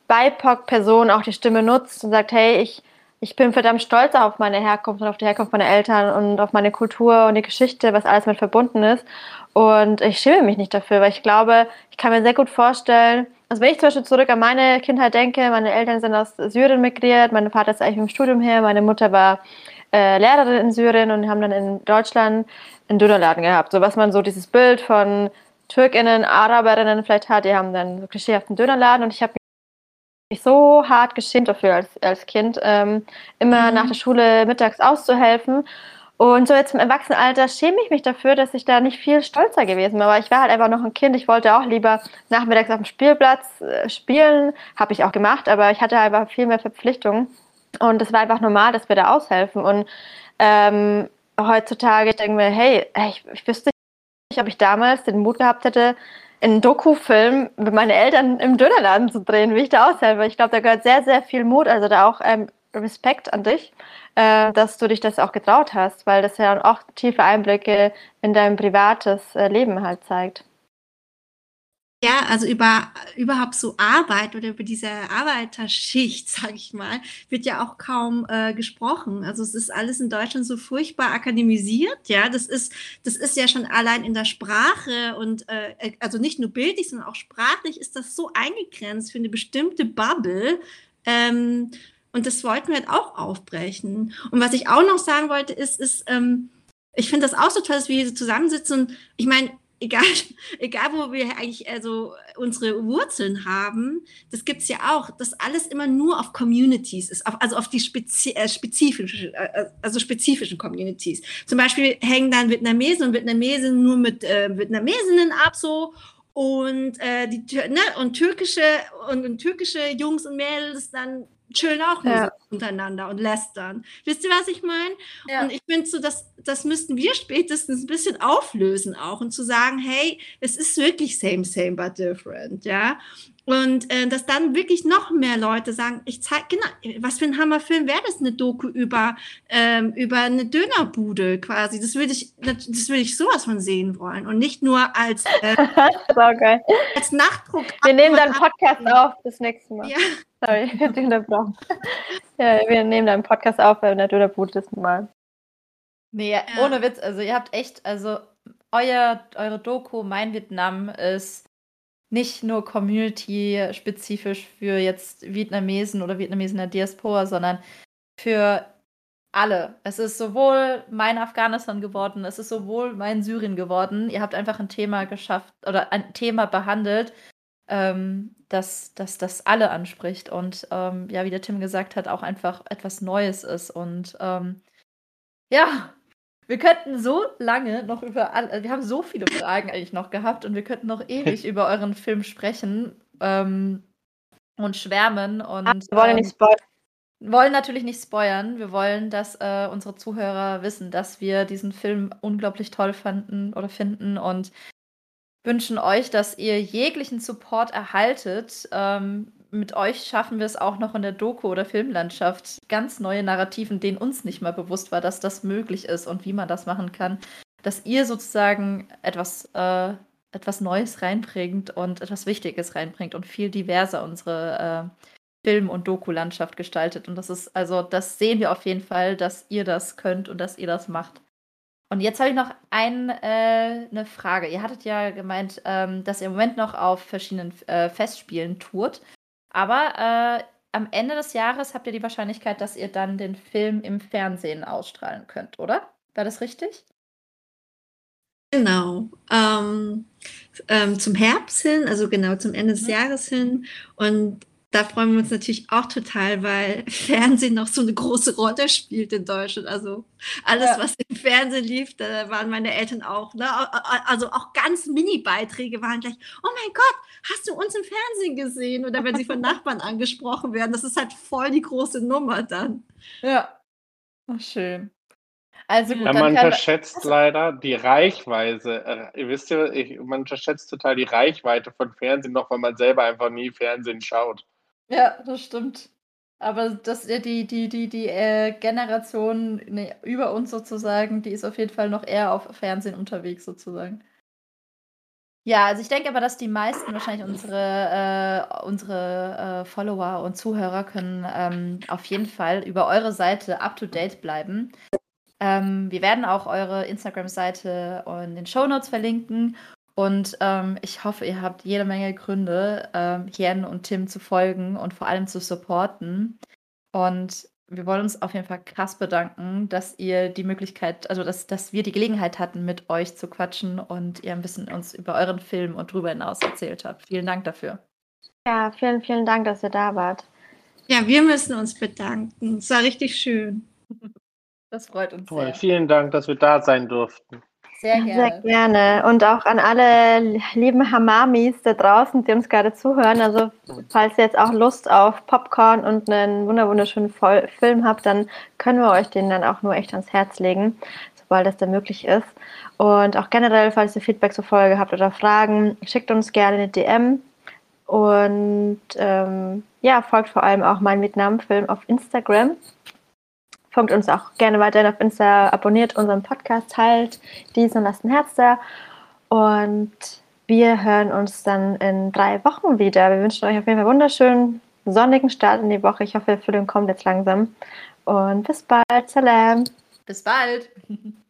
BIPOC-Person auch die Stimme nutzt und sagt, hey, ich, ich bin verdammt stolz auf meine Herkunft und auf die Herkunft meiner Eltern und auf meine Kultur und die Geschichte, was alles mit verbunden ist. Und ich schäme mich nicht dafür, weil ich glaube, ich kann mir sehr gut vorstellen, also wenn ich zum Beispiel zurück an meine Kindheit denke, meine Eltern sind aus Syrien migriert, mein Vater ist eigentlich im Studium her, meine Mutter war äh, Lehrerin in Syrien und haben dann in Deutschland einen Dönerladen gehabt. So was man so dieses Bild von Türkinnen, Araberinnen vielleicht hat, die haben dann so klischeehaften Dönerladen und ich habe mich so hart geschämt dafür als, als Kind, ähm, immer nach der Schule mittags auszuhelfen. Und so jetzt im Erwachsenenalter schäme ich mich dafür, dass ich da nicht viel stolzer gewesen bin. Aber ich war halt einfach noch ein Kind. Ich wollte auch lieber nachmittags auf dem Spielplatz äh, spielen. Habe ich auch gemacht, aber ich hatte einfach viel mehr Verpflichtungen. Und es war einfach normal, dass wir da aushelfen. Und ähm, heutzutage, ich denke mir, hey, ich, ich wüsste nicht, ob ich damals den Mut gehabt hätte, einen Doku-Film mit meinen Eltern im Dönerladen zu drehen, wie ich da aushelfe. Ich glaube, da gehört sehr, sehr viel Mut, also da auch ähm, Respekt an dich, äh, dass du dich das auch getraut hast, weil das ja auch tiefe Einblicke in dein privates äh, Leben halt zeigt. Ja, also über überhaupt so Arbeit oder über diese Arbeiterschicht, sage ich mal, wird ja auch kaum äh, gesprochen. Also es ist alles in Deutschland so furchtbar akademisiert. Ja, das ist das ist ja schon allein in der Sprache und äh, also nicht nur bildlich, sondern auch sprachlich ist das so eingegrenzt für eine bestimmte Bubble. Ähm, und das wollten wir halt auch aufbrechen. Und was ich auch noch sagen wollte, ist, ist ähm, ich finde das auch so toll, dass wir hier so zusammensitzen. Ich meine, egal, egal wo wir eigentlich also unsere Wurzeln haben, das gibt's ja auch, dass alles immer nur auf Communities ist, auf, also auf die spezi äh, spezifischen, äh, also spezifischen Communities. Zum Beispiel hängen dann Vietnamesen und Vietnamesen nur mit äh, Vietnamesinnen ab so und äh, die ne, und türkische und, und türkische Jungs und Mädels dann chillen auch nur Ja. untereinander und lästern. Wisst ihr, was ich meine? Ja. Und ich finde so, dass das müssten wir spätestens ein bisschen auflösen auch und zu sagen, hey, es ist wirklich same, same, but different, ja. Und äh, dass dann wirklich noch mehr Leute sagen, ich zeige, genau, was für ein Hammerfilm wäre das, eine Doku über, ähm, über eine Dönerbude quasi. Das würde ich, das würde ich sowas von sehen wollen und nicht nur als, äh, als Nachdruck. Wir nehmen dann Podcast auf das nächste Mal. Ja, Sorry, ich hab dich unterbrochen. Ja, wir nehmen dann Podcast auf bei der Dönerbude das Mal. Nee, Ja. ohne Witz, also ihr habt echt, also euer, eure Doku Mein Vietnam ist nicht nur community-spezifisch für jetzt Vietnamesen oder Vietnamesen in der Diaspora, sondern für alle. Es ist sowohl mein Afghanistan geworden, es ist sowohl mein Syrien geworden. Ihr habt einfach ein Thema geschafft oder ein Thema behandelt, ähm, dass, dass das alle anspricht und ähm, ja, wie der Tim gesagt hat, auch einfach etwas Neues ist. Und ähm, ja, wir könnten so lange noch über all, wir haben so viele Fragen eigentlich noch gehabt und wir könnten noch ewig über euren Film sprechen ähm, und schwärmen und Wir wollen ähm, nicht spoilern. wollen natürlich nicht spoilern. Wir wollen, dass äh, unsere Zuhörer wissen, dass wir diesen Film unglaublich toll fanden oder finden und wünschen euch, dass ihr jeglichen Support erhaltet. Ähm, mit euch schaffen wir es auch noch in der Doku- oder Filmlandschaft ganz neue Narrativen, denen uns nicht mal bewusst war, dass das möglich ist und wie man das machen kann, dass ihr sozusagen etwas, äh, etwas Neues reinbringt und etwas Wichtiges reinbringt und viel diverser unsere äh, Film- und Doku-Landschaft gestaltet. Und das ist, also, das sehen wir auf jeden Fall, dass ihr das könnt und dass ihr das macht. Und jetzt habe ich noch ein, äh, eine Frage. Ihr hattet ja gemeint, ähm, dass ihr im Moment noch auf verschiedenen äh, Festspielen tourt. Aber äh, am Ende des Jahres habt ihr die Wahrscheinlichkeit, dass ihr dann den Film im Fernsehen ausstrahlen könnt, oder? War das richtig? Genau. Ähm, ähm, zum Herbst hin, also genau zum Ende des mhm. Jahres hin. Und da freuen wir uns natürlich auch total, weil Fernsehen noch so eine große Rolle spielt in Deutschland. Also alles, ja. was im Fernsehen lief, da waren meine Eltern auch. Ne? Also auch ganz Mini-Beiträge waren gleich, oh mein Gott, hast du uns im Fernsehen gesehen? Oder wenn sie von Nachbarn angesprochen werden, das ist halt voll die große Nummer dann. Ja, Ach, schön. Also gut, ja, man unterschätzt also, leider die Reichweite. Äh, ihr wisst ja, ich, man unterschätzt total die Reichweite von Fernsehen noch, weil man selber einfach nie Fernsehen schaut. Ja, das stimmt. Aber das, die, die, die, die äh, Generation nee, über uns sozusagen, die ist auf jeden Fall noch eher auf Fernsehen unterwegs sozusagen. Ja, also ich denke aber, dass die meisten wahrscheinlich unsere, äh, unsere äh, Follower und Zuhörer können ähm, auf jeden Fall über eure Seite up-to-date bleiben. Ähm, wir werden auch eure Instagram-Seite in den Show Notes verlinken und ähm, ich hoffe, ihr habt jede Menge Gründe, ähm, Jen und Tim zu folgen und vor allem zu supporten. Und wir wollen uns auf jeden Fall krass bedanken, dass ihr die Möglichkeit, also dass, dass wir die Gelegenheit hatten, mit euch zu quatschen und ihr ein bisschen uns über euren Film und darüber hinaus erzählt habt. Vielen Dank dafür. Ja, vielen, vielen Dank, dass ihr da wart. Ja, wir müssen uns bedanken. Es war richtig schön. Das freut uns Toll, sehr. Vielen Dank, dass wir da sein durften. Sehr gerne. Sehr gerne. Und auch an alle lieben Hamamis da draußen, die uns gerade zuhören. Also, falls ihr jetzt auch Lust auf Popcorn und einen wunderschönen Film habt, dann können wir euch den dann auch nur echt ans Herz legen, sobald das dann möglich ist. Und auch generell, falls ihr Feedback zur Folge habt oder Fragen, schickt uns gerne eine DM. Und ähm, ja, folgt vor allem auch meinem Vietnam-Film auf Instagram folgt uns auch gerne weiterhin auf Insta, abonniert unseren Podcast, teilt diesen und lasst ein Herz da. Und wir hören uns dann in drei Wochen wieder. Wir wünschen euch auf jeden Fall einen wunderschönen sonnigen Start in die Woche. Ich hoffe, der Frühling kommt jetzt langsam. Und bis bald. Salam. Bis bald.